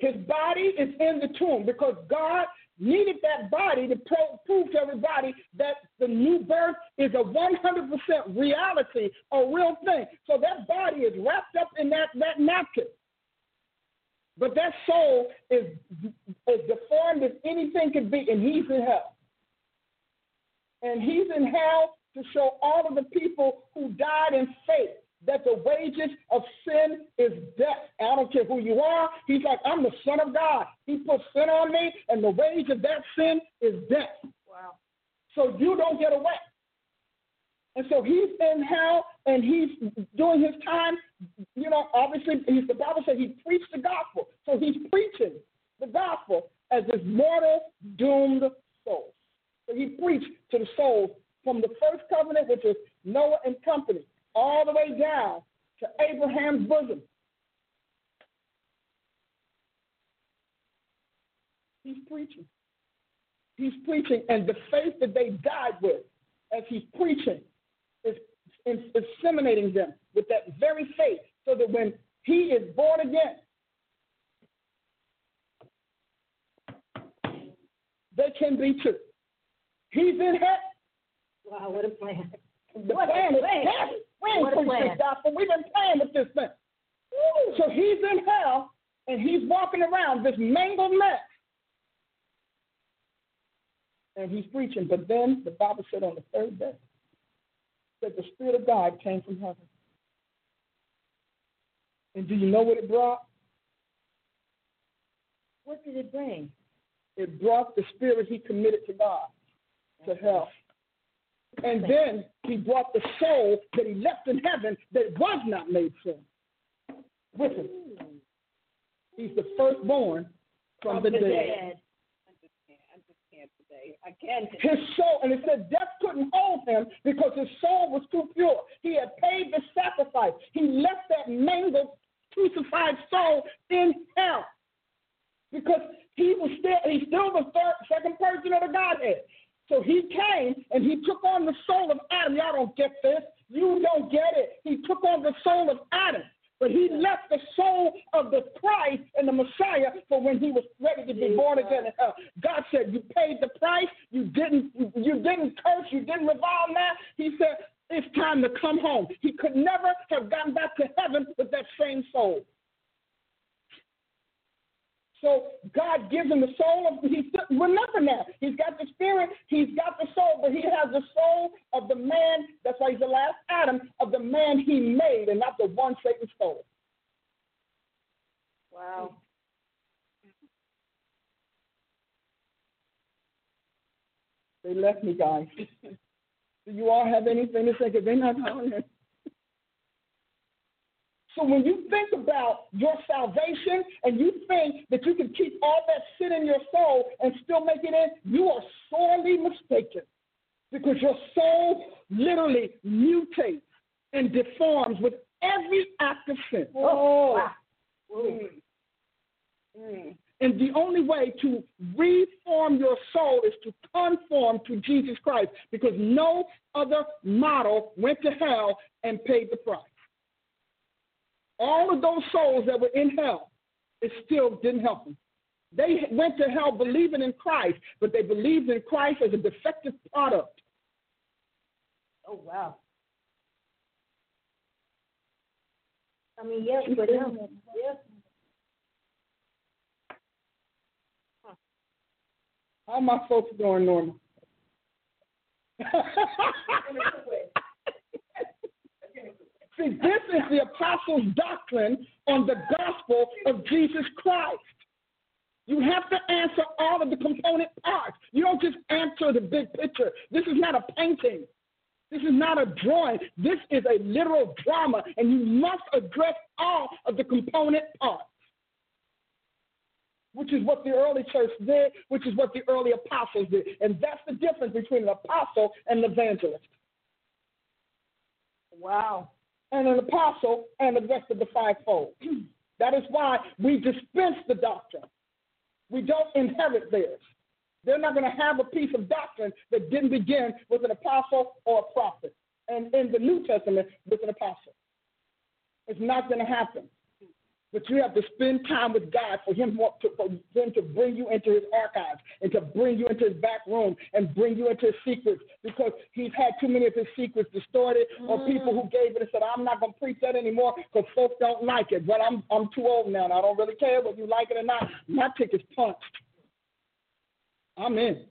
His body is in the tomb because God needed that body to pro- prove to everybody that the new birth is a 100% reality, a real thing. So that body is wrapped up in that, that napkin. But that soul is as deformed as anything could be, and he's in hell. And he's in hell to show all of the people who died in faith that the wages of sin is death. I don't care who you are. He's like, I'm the Son of God. He put sin on me, and the wage of that sin is death. Wow. So you don't get away. And so he's in hell and he's doing his time. You know, obviously, he's, the Bible says he preached the gospel. So he's preaching the gospel as this mortal, doomed soul. So he preached to the souls from the first covenant, which is Noah and company, all the way down to Abraham's bosom. He's preaching. He's preaching, and the faith that they died with as he's preaching is, is inseminating them with that very faith so that when he is born again, they can be too. He's in heaven. Wow, what a plan. The plan is heaven. We ain't What a preached plan. this gospel. We've been playing with this thing. So he's in hell and he's walking around this mangled mess. And he's preaching. But then the Bible said on the third day that the Spirit of God came from heaven. And do you know what it brought? What did it bring? It brought the spirit he committed to God, to hell. And then he brought the soul that he left in heaven that was not made sin with him. He's the firstborn from the dead. I just can't. I just can't today. I can't. His soul, and it said death couldn't hold him because his soul was too pure. He had paid the sacrifice. He left that mangled, crucified soul in hell because he was still he's still the third, second person of the Godhead. So he came and he took on the soul of Adam. Y'all don't get this. You don't get it. He took on the soul of Adam. But he left the soul of the Christ and the Messiah for when he was ready to be born again in hell. God said, "You paid the price. You didn't. You didn't curse. You didn't revile that." He said, "It's time to come home." He could never have gotten back to heaven with that same soul. So God gives him the soul of he remember now. He's got the spirit, he's got the soul, but he has the soul of the man, that's why he's the last Adam, of the man he made and not the one Satan stole. Wow. They left me, guys. (laughs) Do you all have anything to say? Because they're not it. So when you think about your salvation and you think that you can keep all that sin in your soul and still make it in, you are sorely mistaken. Because your soul literally mutates and deforms with every act of sin. Oh, wow. Mm. Mm. And the only way to reform your soul is to conform to Jesus Christ because no other model went to hell and paid the price. All of those souls that were in hell, it still didn't help them. They went to hell believing in Christ, but they believed in Christ as a defective product. Oh, wow. I mean, yes, but no. Yes. How my folks doing, Norma? See, this is the apostles' doctrine on the gospel of Jesus Christ. You have to answer all of the component parts. You don't just answer the big picture. This is not a painting. This is not a drawing. This is a literal drama, and you must address all of the component parts which is what the early church did, which is what the early apostles did. And that's the difference between an apostle and an evangelist. Wow. And an apostle and the rest of the fivefold. (clears throat) that is why we dispense the doctrine. We don't inherit theirs. They're not going to have a piece of doctrine that didn't begin with an apostle or a prophet. And in the New Testament, with an apostle. It's not going to happen. But you have to spend time with God for him to, for him to bring you into his archives and to bring you into his back room and bring you into his secrets because he's had too many of his secrets distorted or people who mm. gave it and said, I'm not going to preach that anymore because folks don't like it. But I'm, I'm too old now and I don't really care whether you like it or not. My ticket's punched. I'm in.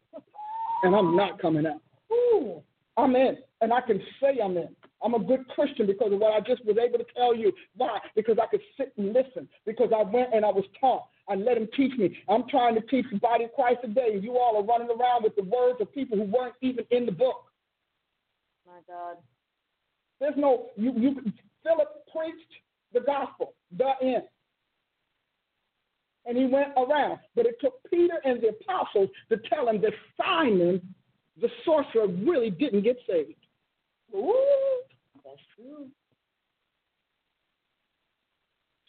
And I'm not coming out. Ooh, I'm in. And I can say I'm in. I'm a good Christian because of what I just was able to tell you. Why? Because I could sit and listen. Because I went and I was taught. I let him teach me. I'm trying to teach the body of Christ today. You all are running around with the words of people who weren't even in the book. My God. There's no you. You Philip preached the gospel, the end, and he went around. But it took Peter and the apostles to tell him that Simon, the sorcerer, really didn't get saved. Ooh. That's true.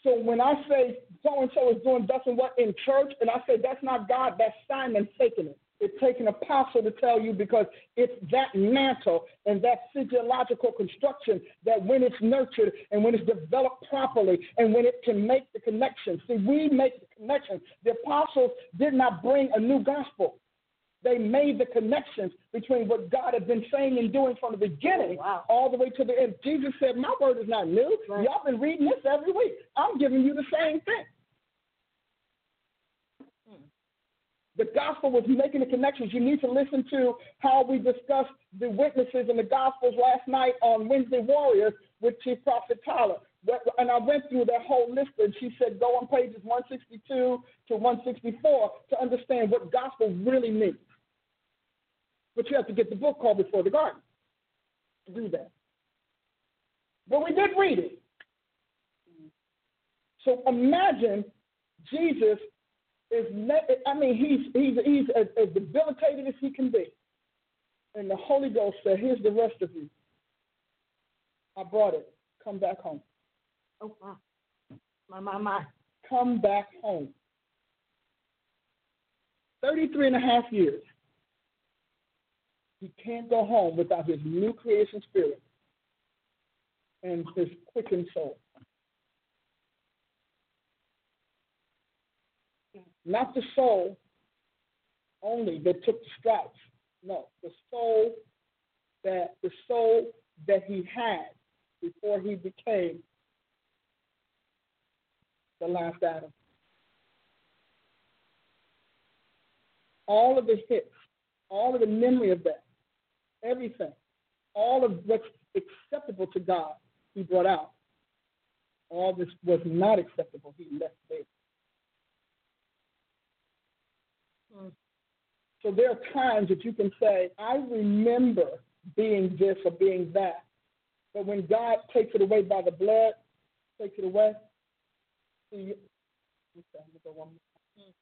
So when I say so and so is doing thus and what in church, and I say that's not God, that's Simon faking it. It's taking apostle to tell you because it's that mantle and that physiological construction that when it's nurtured and when it's developed properly and when it can make the connection. See, we make the connection. The apostles did not bring a new gospel. They made the connections between what God had been saying and doing from the beginning Oh, wow. all the way to the end. Jesus said, My word is not new. Right. Y'all been reading this every week. I'm giving you the same thing. Hmm. The gospel was making the connections. You need to listen to how we discussed the witnesses in the gospels last night on Wednesday Warriors with Chief Prophet Tyler. And I went through that whole list, and she said go on pages 162 to 164 to understand what gospel really means. But you have to get the book called Before the Garden to do that. But we did read it. So imagine Jesus is, I mean, he's, he's, he's as, as debilitated as he can be. And the Holy Ghost said, Here's the rest of you. I brought it. Come back home. Oh, wow. My, my, my. Come back home. 33 and a half years. He can't go home without his new creation spirit and his quickened soul. Not the soul only that took the stripes. No, the soul that the soul that he had before he became the last Adam. All of the hits, all of the memory of that, everything, all of what's acceptable to God, he brought out. All this was not acceptable, he left there. Hmm. So there are times that you can say, I remember being this or being that. But when God takes it away by the blood, takes it away, see, okay, I'm gonna go one more time.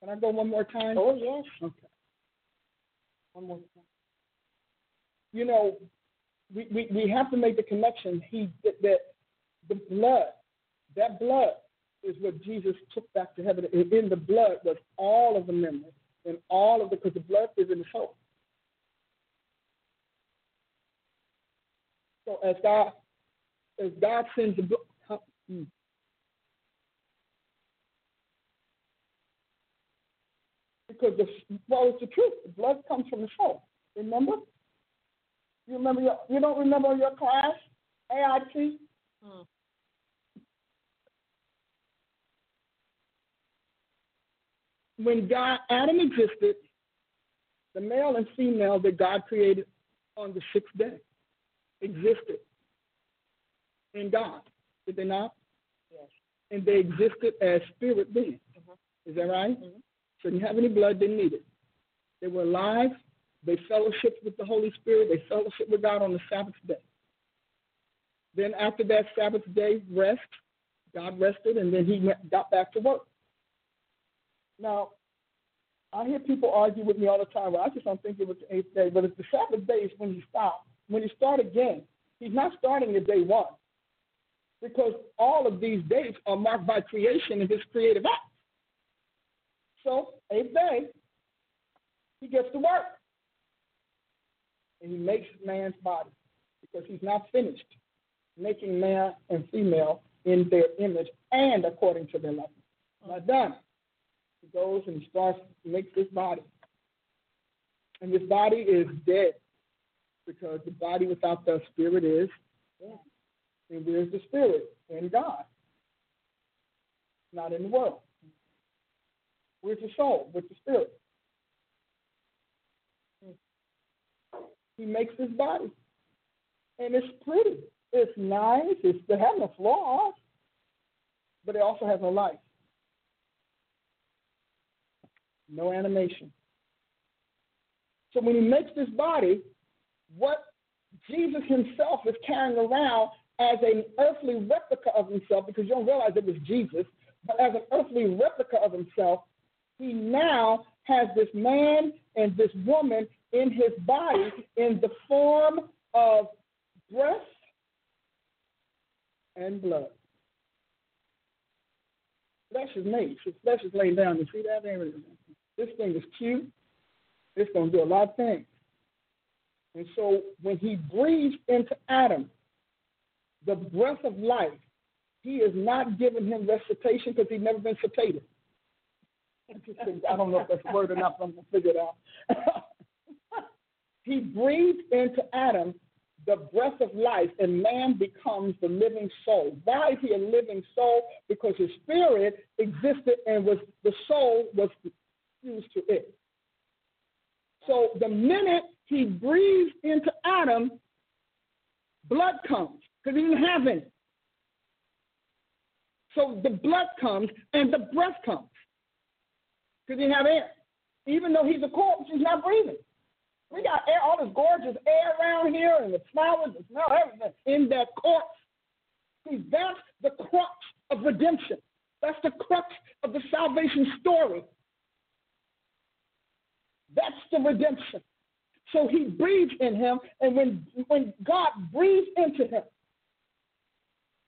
Can I go one more time? Oh, yes. Okay. You know, we, we, we have to make the connection. He that, that the blood, that blood is what Jesus took back to heaven. And In the blood was all of the memory and all of the because the blood is in the soul. So as God as God sends the blood. Hmm. Because the well, it's the truth. The blood comes from the soul. Remember? You remember your, you don't remember your class, AIT? Hmm. When God Adam existed, the male and female that God created on the sixth day existed in God. Did they not? Yes. And they existed as spirit beings. Is that right? Mhm. Shouldn't have any blood, didn't need it. They were alive. They fellowshiped with the Holy Spirit. They fellowshiped with God on the Sabbath day. Then after that Sabbath day rest, God rested, and then he got back to work. Now, I hear people argue with me all the time. Well, I just don't think it was the eighth day, but it's the Sabbath day is when he stopped. When he started again, he's not starting at day one, because all of these days are marked by creation and his creative act. So, eighth day, he gets to work. And he makes man's body because he's not finished making man and female in their image and according to their likeness. Not mm-hmm. done. He goes and starts makes this body. And this body is dead because the body without the spirit is dead. And where's the spirit? In God. Not in the world. Where's the soul? With the spirit. He makes this body. And it's pretty. It's nice. It's, it has no flaws. But it also has no life. No animation. So when he makes this body, what Jesus himself is carrying around as an earthly replica of himself, because you don't realize it was Jesus, but as an earthly replica of himself, he now has this man and this woman in his body in the form of breath and blood. Flesh is made. So flesh is down. You see that? This thing is cute. It's going to do a lot of things. And so when he breathes into Adam the breath of life, he is not giving him recitation because he's never been sedated. I don't know if that's word enough. I'm to figure it out. (laughs) he breathed into Adam the breath of life, and man becomes the living soul. Why is he a living soul? Because his spirit existed and was the soul was fused to it. So the minute he breathes into Adam, blood comes because he didn't have any. So the blood comes and the breath comes because he didn't have air. Even though he's a corpse, he's not breathing. We got air, all this gorgeous air around here and the flowers, the smell, everything in that corpse. See, that's the crux of redemption. That's the crux of the salvation story. That's the redemption. So he breathed in him, and when when God breathed into him,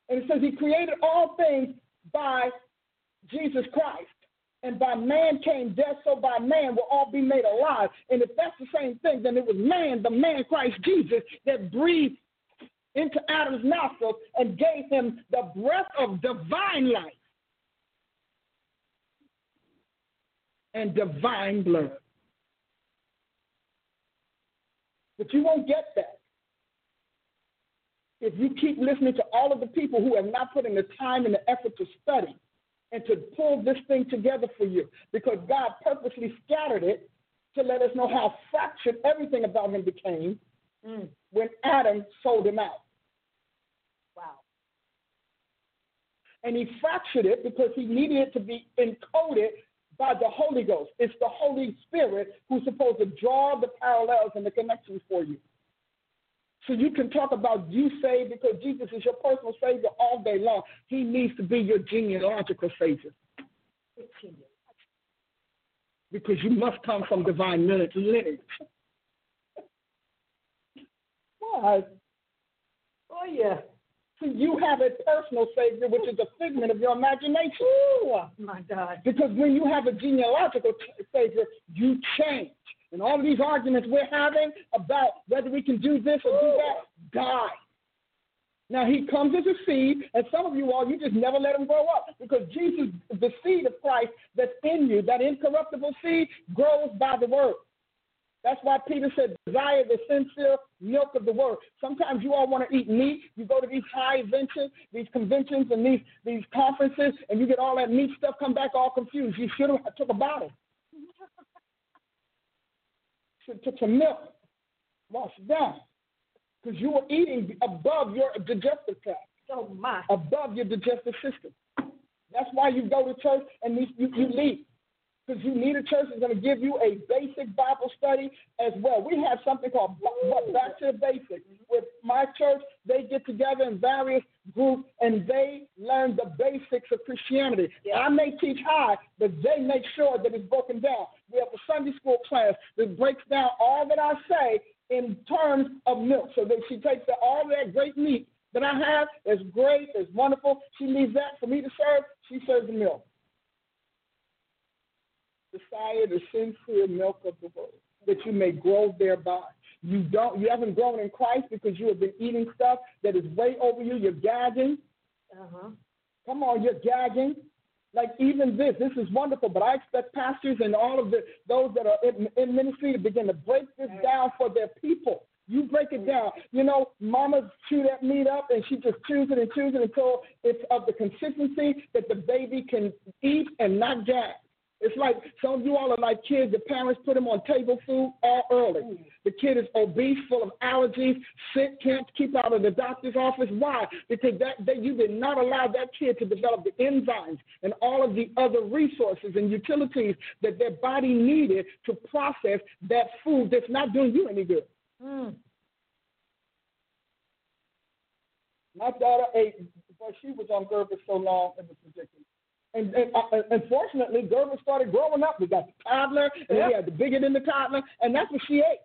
and it says he created all things by Jesus Christ. And by man came death, so by man will all be made alive. And if that's the same thing, then it was man, the man Christ Jesus, that breathed into Adam's nostrils and gave him the breath of divine life and divine blood. But you won't get that if you keep listening to all of the people who have not put in the time and the effort to study and to pull this thing together for you, because God purposely scattered it to let us know how fractured everything about him became mm. when Adam sold him out. Wow. And he fractured it because he needed it to be encoded by the Holy Ghost. It's the Holy Spirit who's supposed to draw the parallels and the connections for you. So you can talk about you saved because Jesus is your personal Savior all day long. He needs to be your genealogical Savior. Because you must come from divine lineage. Why? Oh, yeah. So you have a personal Savior, which is a figment of your imagination. Ooh, my God. Because when you have a genealogical Savior, you change. And all of these arguments we're having about whether we can do this or do that, die. Now he comes as a seed, and some of you all, you just never let him grow up because Jesus, the seed of Christ that's in you, that incorruptible seed, grows by the word. That's why Peter said, desire the sincere milk of the word. Sometimes you all want to eat meat. You go to these high conventions, these conventions and these, these conferences, and you get all that meat stuff come back all confused. You should have took a bottle to, to, to milk, wash down, because you were eating above your digestive tract. So much. Above your digestive system. That's why you go to church and you, you, you leave. Because you need a church that's going to give you a basic Bible study as well. We have something called Back to the Basics. With my church, they get together in various groups and they learn the basics of Christianity. Yeah. I may teach high, but they make sure that it's broken down. We have a Sunday school class that breaks down all that I say in terms of milk. So that she takes the, all that great meat that I have, it's great, it's wonderful. She leaves that for me to serve. She serves the milk desire the sincere milk of the word, that you may grow thereby. You don't you haven't grown in Christ because you have been eating stuff that is way over you. You're gagging. Uh-huh. Come on, you're gagging. Like even this, this is wonderful, but I expect pastors and all of the those that are in, in ministry to begin to break this down for their people. You break it down. You know, mama chew that meat up and she just chews it and chews it until it's of the consistency that the baby can eat and not gag. It's like some of you all are like kids. The parents put them on table food all early. The kid is obese, full of allergies, sick, can't keep out of the doctor's office. Why? Because that, that you did not allow that kid to develop the enzymes and all of the other resources and utilities that their body needed to process that food that's not doing you any good. Mm. My daughter ate, but she was on Gerber so long, it was ridiculous. And, and uh, unfortunately, Gerber started growing up. We got the toddler, and yep. we had the bigger than the toddler, and that's what she ate.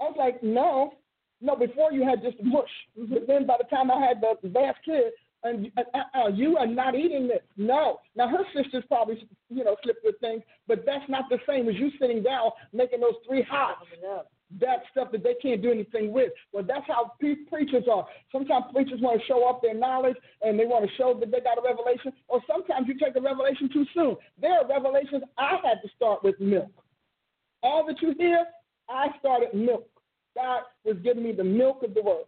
I was like, no, no. Before you had just mush, mm-hmm. but then by the time I had the last kid, and uh, uh, you are not eating this. No. Now her sisters probably, you know, slipped with things, but that's not the same as you sitting down making those three hots. That stuff that they can't do anything with. Well, that's how pre- preachers are. Sometimes preachers want to show off their knowledge and they want to show that they got a revelation, or sometimes you take a revelation too soon. There are revelations I had to start with milk. All that you hear, I started milk. God was giving me the milk of the word.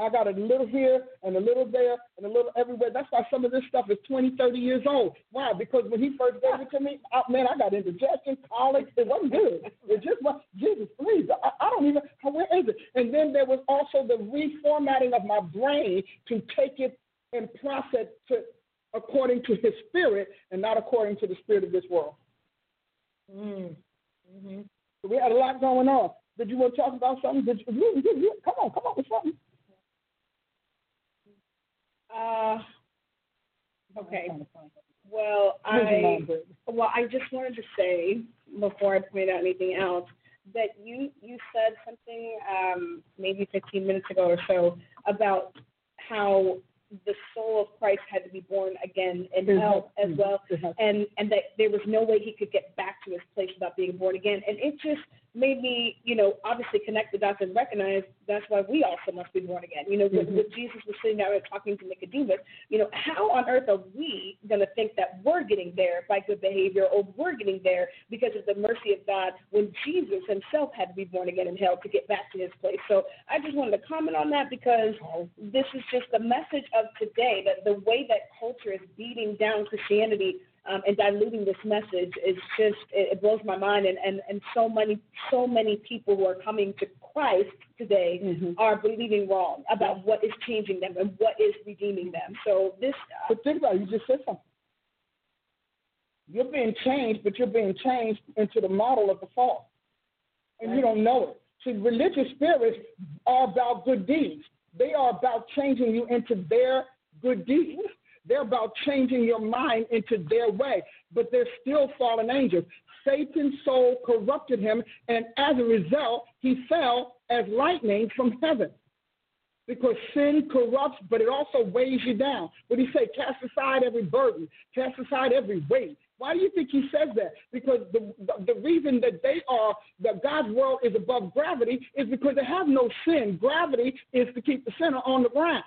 I got a little here and a little there and a little everywhere. That's why some of this stuff is 20, 30 years old. Why? Because when he first gave it to me, I, man, I got indigestion, colic. It wasn't good. It just was, Jesus, please. I, I don't even, where is it? And then there was also the reformatting of my brain to take it and process it according to his spirit and not according to the spirit of this world. Mm. Mm-hmm. So we had a lot going on. Did you want to talk about something? Did you, you, you, you come on, come on with something. Uh, okay. Well, I well, I just wanted to say before I point out anything else that you you said something um, maybe 15 minutes ago or so about how the soul of Christ had to be born again in mm-hmm. hell as well, mm-hmm. and and that there was no way he could get back to his place without being born again. And it just made me, you know, obviously connect the dots and recognize that's why we also must be born again. You know, mm-hmm. when, Jesus was sitting there talking to Nicodemus, you know, how on earth are we going to think that we're getting there by good behavior or we're getting there because of the mercy of God when Jesus himself had to be born again in hell to get back to his place? So I just wanted to comment on that because this is just the message of today that the way that culture is beating down Christianity um, and diluting this message is just it, it blows my mind and, and and so many so many people who are coming to Christ today mm-hmm. are believing wrong about what is changing them and what is redeeming them. So this. Uh, but think about it. You just said something. You're being changed, but you're being changed into the model of the fall, and right. you don't know it. See, religious spirits are about good deeds. They are about changing you into their good deeds. They're about changing your mind into their way, but they're still fallen angels. Satan's soul corrupted him, and as a result, he fell as lightning from heaven. Because sin corrupts, but it also weighs you down. What you say? Cast aside every burden, cast aside every weight. Why do you think he says that? Because the, the, the reason that they are, that God's world is above gravity is because they have no sin. Gravity is to keep the sinner on the ground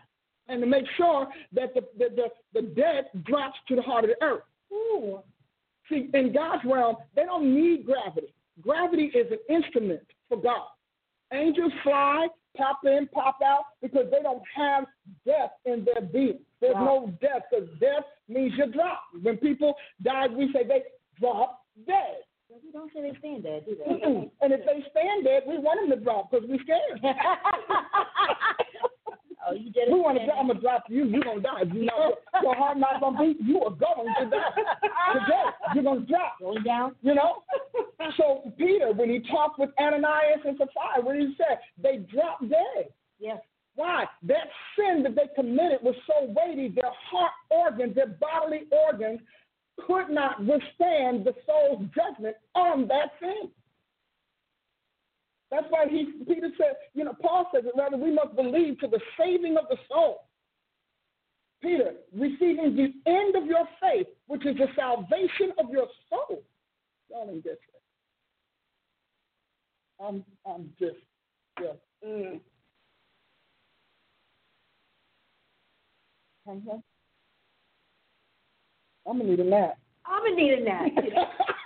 and to make sure that the, the, the, the dead drops to the heart of the earth. Ooh. See, in God's realm, they don't need gravity. Gravity is an instrument for God. Angels fly, pop in, pop out, because they don't have death in their being. There's wow. no death, because death means you drop. When people die, we say they drop dead. We don't say they stand dead, do they? and if they stand dead, we want them to drop because we're scared. (laughs) Oh, you did it. We want to. I'm gonna drop you. You're gonna die. You know, (laughs) your heart not gonna beat. You are going to die today. You're gonna drop. Going down. You know. so Peter, when he talked with Ananias and Sapphira, what did he say? They dropped dead. Yes. Why? That sin that they committed was so weighty. Their heart organs, their bodily organs, could not withstand the soul's judgment on that sin. That's why he, Peter said, you know, Paul says it rather, we must believe to the saving of the soul. Peter, receiving the end of your faith, which is the salvation of your soul. Y'all didn't get that. I'm, I'm just, yeah. Mm. Uh-huh. I'm gonna need a nap. I'm gonna need a nap. (laughs)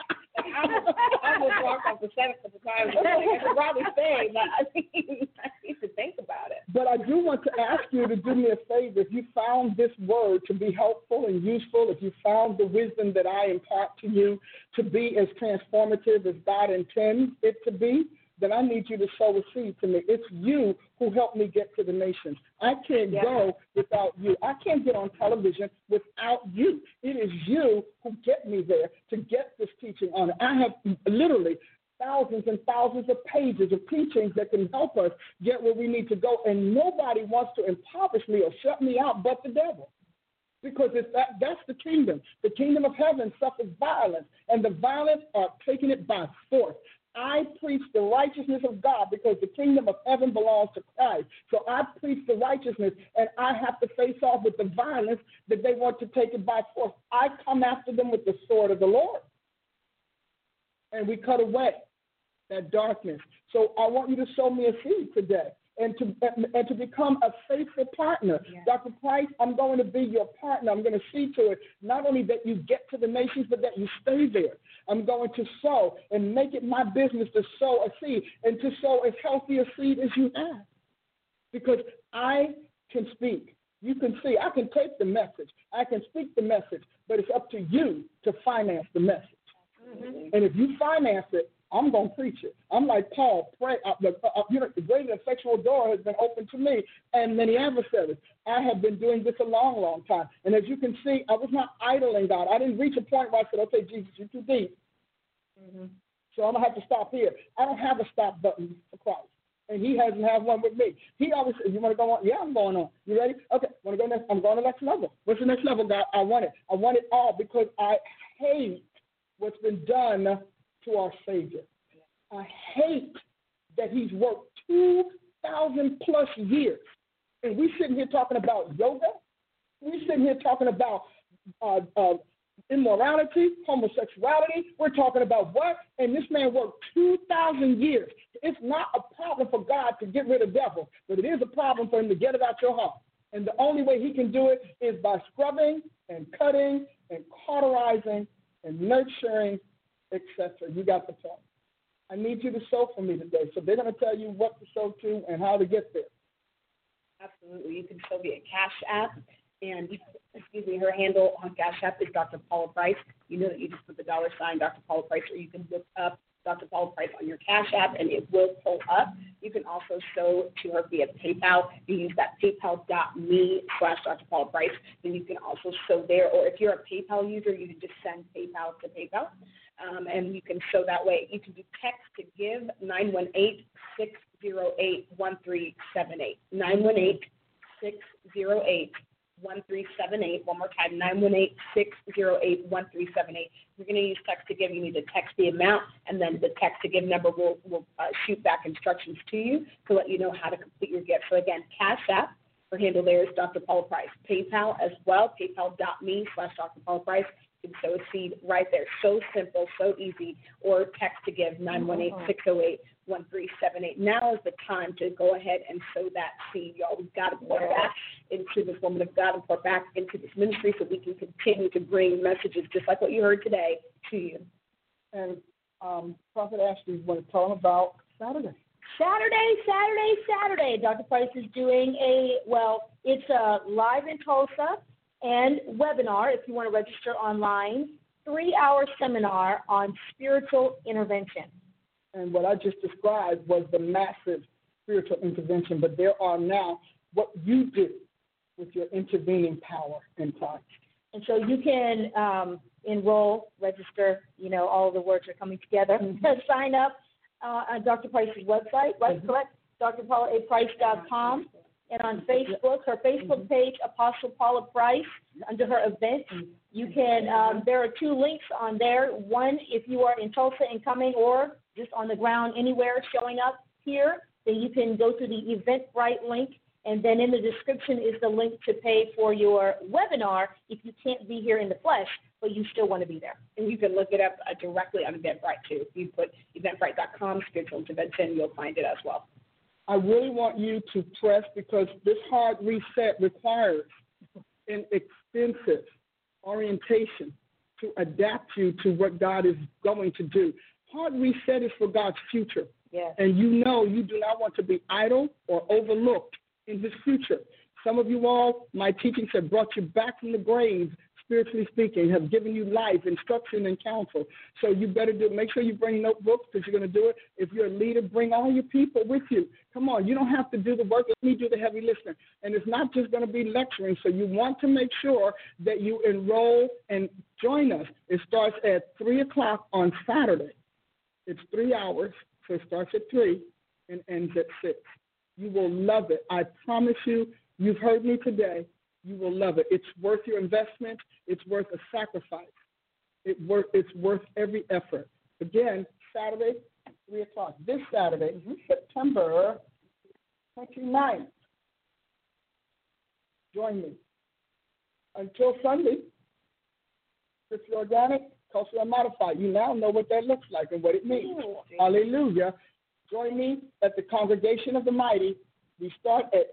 I almost off the set a couple times. I could probably stay, but I mean, I need to think about it. But I do want to ask you to do me a favor. If you found this word to be helpful and useful, if you found the wisdom that I impart to you to be as transformative as God intends it to be, then I need you to sow a seed to me. It's you who helped me get to the nations. I can't yeah. go without you. I can't get on television without you. It is you who get me there to get this teaching on it. I have literally thousands and thousands of pages of teachings that can help us get where we need to go, and nobody wants to impoverish me or shut me out but the devil because it's that, that's the kingdom. The kingdom of heaven suffers violence, and the violence are taking it by force. I preach the righteousness of God because the kingdom of heaven belongs to Christ. So I preach the righteousness, and I have to face off with the violence that they want to take it by force. I come after them with the sword of the Lord. And we cut away. that darkness. So I want you to sow me a seed today and to and to become a faithful partner. Yeah. Dr. Price, I'm going to be your partner. I'm going to see to it not only that you get to the nations, but that you stay there. I'm going to sow and make it my business to sow a seed and to sow as healthy a seed as you have. Because I can speak. You can see. I can take the message. I can speak the message, but it's up to you to finance the message. Mm-hmm. And if you finance it, I'm going to preach it. I'm like Paul, pray, uh, the, uh, you know, the great and effectual door has been opened to me and many adversaries. I have been doing this a long, long time. And as you can see, I was not idling God. I didn't reach a point where I said, okay, Jesus, you're too deep. Mm-hmm. So I'm going to have to stop here. I don't have a stop button for Christ. And he hasn't had one with me. He always says, You want to go on? Yeah, I'm going on. You ready? Okay, want to go next? I'm going to the next level. What's the next level, God? I want it. I want it all because I hate what's been done to our Savior. I hate that he's worked 2,000 plus years. And we're sitting here talking about yoga. We're sitting here talking about uh, uh, immorality, homosexuality. We're talking about what? And this man worked 2,000 years. It's not a problem for God to get rid of devil, but it is a problem for him to get it out your heart. And the only way he can do it is by scrubbing and cutting and cauterizing and nurturing, etc. You got the point. I need you to sow for me today. So they're going to tell you what to sow to and how to get there. Absolutely. You can sow via Cash App. And, excuse me, her handle on Cash App is Dr. Paula Price. You know that you just put the dollar sign Dr. Paula Price, or you can look up Dr. Paul Price on your Cash App, and it will pull up. You can also sow to her via PayPal. You use that paypal.me slash Dr. Paula Price. Then you can also sow there. Or if you're a PayPal user, you can just send PayPal to PayPal. Um, and you can sow that way. You can do text to give 918 608 1378. 918 608 1378. One more time, 918 608 1378. You're going to use text to give. You need to text the amount, and then the text to give number will, will uh, shoot back instructions to you to let you know how to complete your gift. So, again, Cash App. Her handle there is Dr. Paula Price. PayPal as well, paypal.me slash Dr. Paula Price. You can sow a seed right there. So simple, so easy. Or text to give 918 608 1378. Now is the time to go ahead and sow that seed, y'all. We've got to pour back into this woman of God and pour back into this ministry so we can continue to bring messages just like what you heard today to you. And um, Prophet Ashley is going to tell them about Saturday. Saturday, Saturday, Saturday. Dr. Price is doing a, well, it's a live in Tulsa and webinar if you want to register online, three hour seminar on spiritual intervention. And what I just described was the massive spiritual intervention, but there are now what you do with your intervening power in time. And so you can um, enroll, register, you know, all the words are coming together. Mm-hmm. (laughs) Sign up uh, on Dr. Price's website, right? Mhm. Correct? drpaulaprice.com. And on Facebook, her Mm-hmm. Facebook page, Apostle Paula Price, under her events. You can, um, there are two links on there. One, if you are in Tulsa and coming, or just on the ground anywhere showing up here, then you can go to the Eventbrite link. And then in the description is the link to pay for your webinar if you can't be here in the flesh, but you still want to be there. And you can look it up uh, directly on Eventbrite too. If you put eventbrite.com, spiritual intervention, you'll find it as well. I really want you to press because this hard reset requires an extensive orientation to adapt you to what God is going to do. Hard reset is for God's future. Yes. And you know you do not want to be idle or overlooked in his future. Some of you all, my teachings have brought you back from the grave, spiritually speaking, have given you life, instruction, and counsel. So you better do make sure you bring notebooks because you're going to do it. If you're a leader, bring all your people with you. Come on, you don't have to do the work. Let me do the heavy lifting. And it's not just going to be lecturing. So you want to make sure that you enroll and join us. It starts at 3 o'clock on Saturday. It's three hours, so it starts at 3 and ends at 6. You will love it. I promise you, you've heard me today. You will love it. It's worth your investment. It's worth a sacrifice. It worth, it's worth every effort. Again, Saturday, 3 o'clock. This Saturday, mm-hmm. September 29th. Join me. Until Sunday, Strictly Organic, culturally unmodified. You now know what that looks like and what it means. Ooh. Hallelujah. Join me at the Congregation of the Mighty. We start at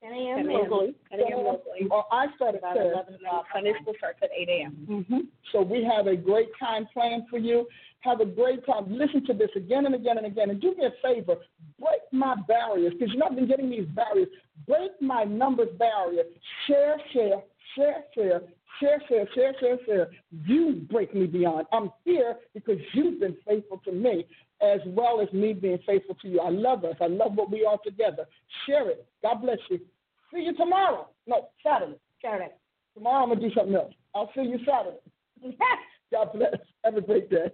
10 a.m. locally. 10 a.m. locally. Or I start at About 11 o'clock. Sunday school starts at 8 a.m. hmm So we have a great time planned for you. Have a great time. Listen to this again and again and again. And do me a favor, break my barriers because you've not been getting these barriers. Break my numbers barrier. Share, share, share, share, share, share, share, share, share. You break me beyond. I'm here because you've been faithful to me as well as me being faithful to you. I love us. I love what we are together. Share it. God bless you. See you tomorrow. No, Saturday. Saturday. Tomorrow I'm going to do something else. I'll see you Saturday. (laughs) God bless. Have a great day.